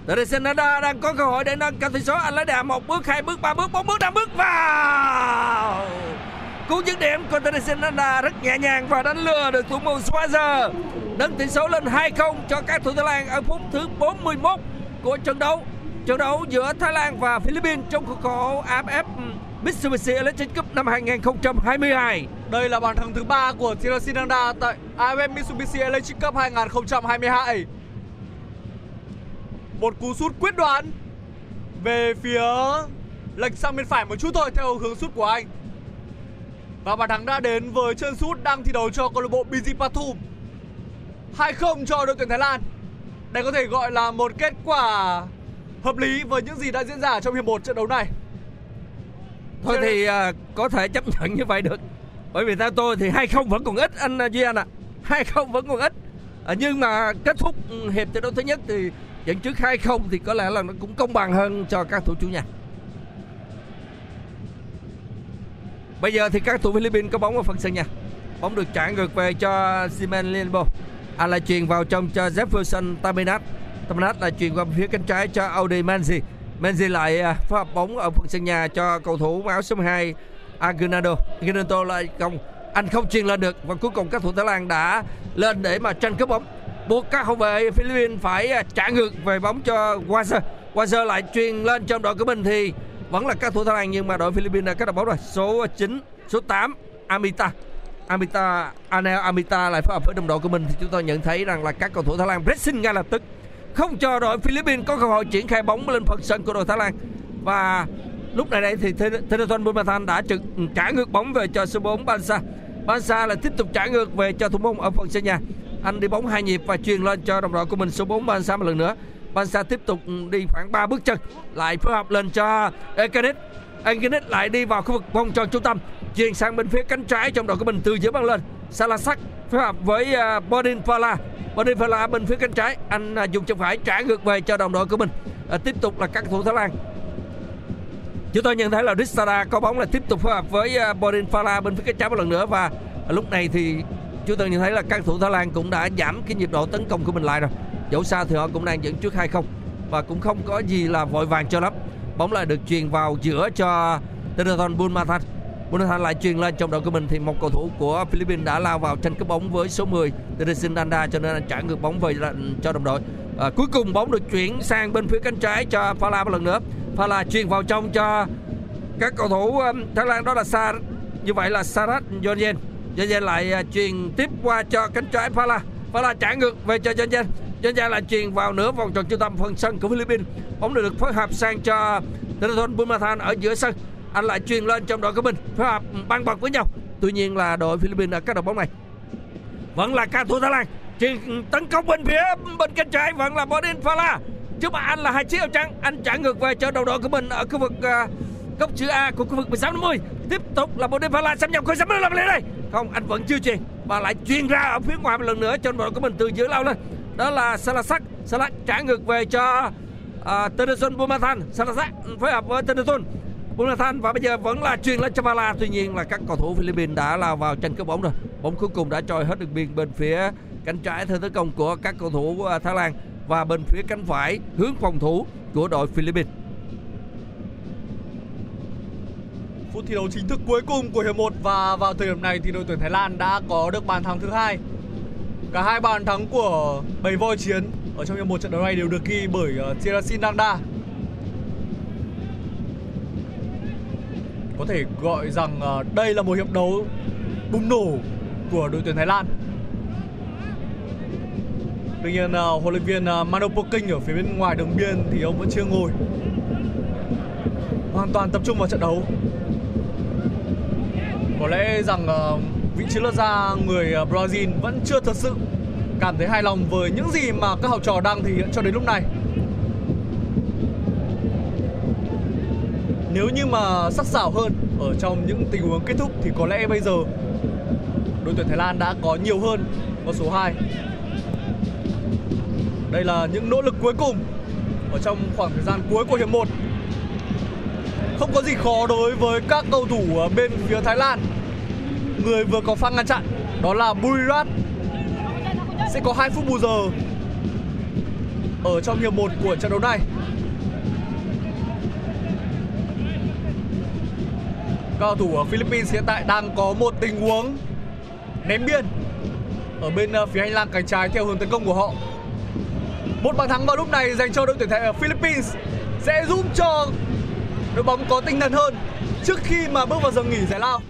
Teresenada đang có cơ hội để nâng cao tỷ số. Anh lấy đà một bước hai bước ba bước bốn bước năm bước vào cú dứt điểm của Teresinanda rất nhẹ nhàng và đánh lừa được thủ môn Schweizer nâng tỷ số lên 2-0 cho các thủ Thái Lan ở phút thứ 41 của trận đấu trận đấu giữa Thái Lan và Philippines trong khuôn khổ AFF Mitsubishi Electric Cup năm 2022. Đây là bàn thắng thứ ba của Teresinanda tại AFF Mitsubishi Electric Cup 2022. Một cú sút quyết đoán về phía lệch sang bên phải một chút thôi, theo hướng sút của anh. Và bàn thắng đã đến với chân sút đang thi đấu cho câu lạc bộ BG Pathum. 2-0 cho đội tuyển Thái Lan. Đây có thể gọi là một kết quả hợp lý với những gì đã diễn ra trong hiệp 1 trận đấu này. Thôi thì uh, có thể chấp nhận như vậy được. Bởi vì theo tôi thì 2-0 vẫn còn ít anh à, Duy Anh ạ. À. 2-0 vẫn còn ít. À, nhưng mà kết thúc hiệp trận đấu thứ nhất thì dẫn trước 2-0 thì có lẽ là nó cũng công bằng hơn cho các thủ chủ nhà. Bây giờ thì các thủ Philippines có bóng ở phần sân nhà. Bóng được trả ngược về cho Simen Limbo. Anh à, lại truyền vào trong cho Jefferson Taminat. Taminat lại truyền qua phía cánh trái cho Audi Manzi. Manzi lại à, phối hợp bóng ở phần sân nhà cho cầu thủ áo số 2 Aguinaldo. Aguinaldo lại công anh không truyền lên được và cuối cùng các thủ Thái Lan đã lên để mà tranh cướp bóng buộc các hậu vệ Philippines phải à, trả ngược về bóng cho Wazer Wazer lại truyền lên trong đội của mình thì vẫn là các thủ Thái Lan nhưng mà đội Philippines đã các đội bóng rồi. Số 9 số 8 Amita. Amita, Anel Amita lại phối hợp với đồng đội của mình. Thì chúng tôi nhận thấy rằng là các cầu thủ Thái Lan pressing ngay lập tức. Không cho đội Philippines có cơ hội triển khai bóng lên phần sân của đội Thái Lan. Và lúc này đây thì Theraton Bumathan đã trực trả ngược bóng về cho số 4 Bansa Bansa lại tiếp tục trả ngược về cho thủ môn ở phần sân nhà. Anh đi bóng hai nhịp và truyền lên cho đồng đội của mình số 4 Bansa một lần nữa. Barca tiếp tục đi khoảng 3 bước chân lại phối hợp lên cho Ekenet Ekenet lại đi vào khu vực vòng tròn trung tâm chuyển sang bên phía cánh trái trong đội của mình từ giữa băng lên. Salasak phối hợp với à, uh, Bodin Pala. Bodin Pala bên phía cánh trái anh uh, dùng chân phải trả ngược về cho đồng đội của mình. Uh, tiếp tục là các thủ Thái Lan. Chúng tôi nhận thấy là Rissada có bóng là tiếp tục phối hợp với uh, Bodin Pala bên phía cánh trái một lần nữa và uh, lúc này thì chúng tôi nhận thấy là các thủ Thái Lan cũng đã giảm cái nhịp độ tấn công của mình lại rồi dẫu sao thì họ cũng đang dẫn trước 2-0 và cũng không có gì là vội vàng cho lắm. Bóng lại được truyền vào giữa cho Tenaton Bunmathan Bunmathan lại truyền lên trong đội của mình thì một cầu thủ của Philippines đã lao vào tranh cướp bóng với số 10 Teresin Danda cho nên anh trả ngược bóng về cho đồng đội. À, cuối cùng bóng được chuyển sang bên phía cánh trái cho Phala một lần nữa. Phala truyền vào trong cho các cầu thủ um, Thái Lan đó là Sa như vậy là Sarat Yonjen Yonjen lại uh, truyền tiếp qua cho cánh trái Phala Phala trả ngược về cho Yonjen Yonjen lại truyền vào nửa vòng tròn trung tâm phần sân của Philippines. Bóng được phối hợp sang cho Tenaton Bumathan ở giữa sân. Anh lại truyền lên trong đội của mình phối hợp băng bật với nhau. Tuy nhiên là đội Philippines ở các đội bóng này. Vẫn là ca thủ Thái Lan. Truyền tấn công bên phía bên cánh trái vẫn là Bodin Phala trước mặt anh là hai chiếc áo trắng. Anh trả ngược về cho đầu đội của mình ở khu vực uh, góc chữ A của khu vực 16 50 tiếp tục là Bodin Phala xâm nhập khối 65 lên đây. Không anh vẫn chưa truyền và lại truyền ra ở phía ngoài một lần nữa cho đội của mình từ giữa lao lên đó là Salasak Salak trả ngược về cho à, uh, Tennyson Bumathan. Salasak phối hợp với Tennyson Bumathan và bây giờ vẫn là truyền lên cho tuy nhiên là các cầu thủ Philippines đã lao vào tranh cướp bóng rồi. Bóng cuối cùng đã trôi hết đường biên bên phía cánh trái theo tấn công của các cầu thủ của Thái Lan và bên phía cánh phải hướng phòng thủ của đội Philippines. Phút thi đấu chính thức cuối cùng của hiệp 1 và vào thời điểm này thì đội tuyển Thái Lan đã có được bàn thắng thứ hai. Cả hai bàn thắng của bầy voi chiến ở trong hiệp một trận đấu này đều được ghi bởi ờ, uh, Tirasin Dangda có thể gọi rằng ờ, đây là một hiệp đấu bùng nổ của đội tuyển Thái Lan. Tuy nhiên uh, huấn luyện viên uh, Mano Poking ở phía bên ngoài đường biên thì ông vẫn chưa ngồi. Hoàn toàn tập trung vào trận đấu. Có lẽ rằng uh, vị trí lượt ra người à, Brazil vẫn chưa thật sự cảm thấy hài lòng với những gì mà các học trò đang thể hiện cho đến lúc này. nếu như mà sắc sảo hơn ở trong những tình huống kết thúc thì có lẽ bây giờ đội tuyển Thái Lan đã có nhiều hơn con số 2. Đây là những nỗ lực cuối cùng ở trong khoảng thời gian cuối của hiệp 1. Không có gì khó đối với các cầu thủ bên phía Thái Lan. Người vừa có pha ngăn chặn, đó là Burirat. Sẽ có 2 phút bù giờ ở trong hiệp 1 của trận đấu này. Cao thủ ở Philippines hiện tại đang có một tình huống ném biên ở bên ờ, phía hành lang cánh trái theo hướng tấn công của họ. Một bàn thắng vào lúc này dành cho đội tuyển ở Philippines sẽ giúp cho đội bóng có tinh thần hơn trước khi mà bước vào giờ nghỉ giải lao.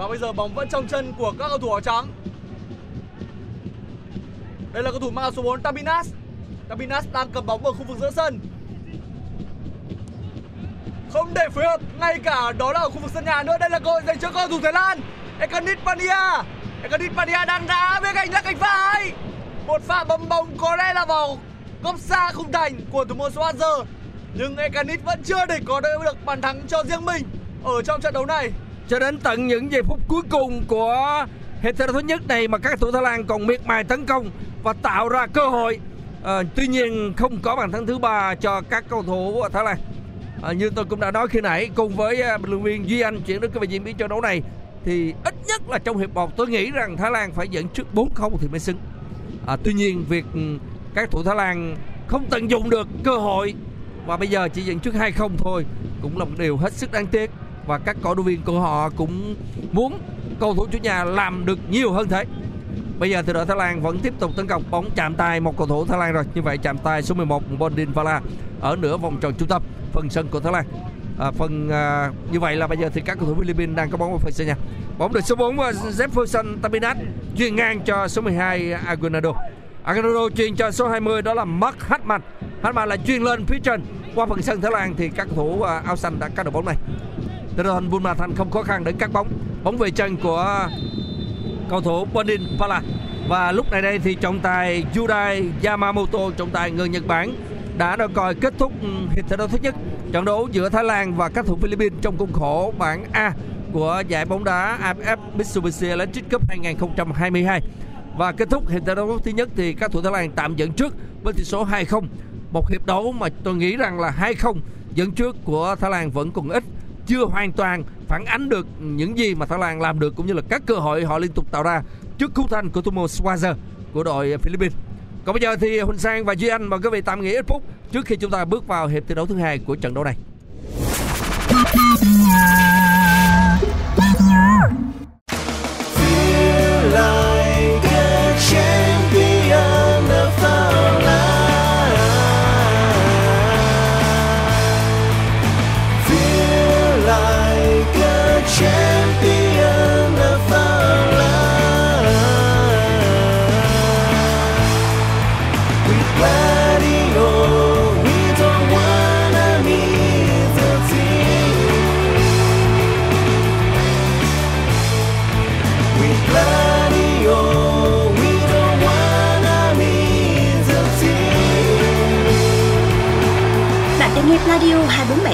Và bây giờ bóng vẫn trong chân của các cầu thủ áo trắng. Đây là cầu thủ mang số 4 Tabinas. Tabinas đang cầm bóng ở khu vực giữa sân. không để phối hợp ngay cả đó là ở khu vực sân nhà nữa đây là cơ hội dành cho cầu thủ Thái Lan Ekanit Pania Ekanit Pania đang đá bên cạnh là cánh phải một pha bấm bóng có lẽ là vào góc xa khung thành của thủ môn Swazer nhưng Ekanit vẫn chưa để có được bàn thắng cho riêng mình ở trong trận đấu này cho đến tận những giây phút cuối cùng của hiệp thi đấu thứ nhất này mà các thủ Thái Lan còn miệt mài tấn công và tạo ra cơ hội. À, tuy nhiên không có bàn thắng thứ ba cho các cầu thủ Thái Lan. À, như tôi cũng đã nói khi nãy cùng với ờ, à, bình luận viên Duy Anh chuyển đến cái về diễn biến trận đấu này thì ít nhất là trong hiệp 1 tôi nghĩ rằng Thái Lan phải dẫn trước 4-0 thì mới xứng. À, tuy nhiên việc ừ, các thủ Thái Lan không tận dụng được cơ hội và bây giờ chỉ dẫn trước 2-0 thôi cũng là một điều hết sức đáng tiếc và các cổ động viên của họ cũng muốn cầu thủ chủ nhà làm được nhiều hơn thế Bây giờ thì đội Thái Lan vẫn tiếp tục tấn công bóng chạm tay một cầu thủ Thái Lan rồi. Như vậy chạm tay số 11 Bondin Vala ở nửa vòng tròn trung tâm phần sân của Thái Lan. À, phần à, như vậy là bây giờ thì các cầu thủ Philippines đang có bóng ở phần sân nhà. Bóng được số 4 Jefferson Tabinat chuyền ngang cho số 12 Aguinaldo. Aguinaldo chuyền cho số 20 đó là Mark Hartman. Hartman là chuyền lên phía trên qua phần sân Thái Lan thì các cầu thủ à, áo xanh đã cắt được bóng này. Đoàn đó Bunma Thành không khó khăn để cắt bóng. Bóng về chân của cầu thủ Bonin Pala và lúc này đây thì trọng tài Yudai Yamamoto, trọng tài người Nhật Bản, đã đo còi kết thúc ừ, hiệp thi đấu thứ nhất. Trận đấu giữa Thái Lan và các thủ Philippines trong khuôn khổ bảng A của giải bóng đá AFF Mitsubishi Electric Cup 2022 và kết thúc hiệp thi đấu thứ nhất thì các thủ Thái Lan tạm dẫn trước với tỷ số 2-0 một hiệp đấu mà tôi nghĩ rằng là 2-0 dẫn trước của Thái Lan vẫn còn ít chưa hoàn toàn phản ánh được những gì mà Thái Lan làm được, cũng như là các cơ hội họ liên tục tạo ra trước cú thành của thủ Swazer của đội Philippines. Còn bây giờ thì Huỳnh Sang và Duy Anh mời quý vị tạm nghỉ ít phút trước khi chúng ta bước vào hiệp thi đấu thứ hai của trận đấu này.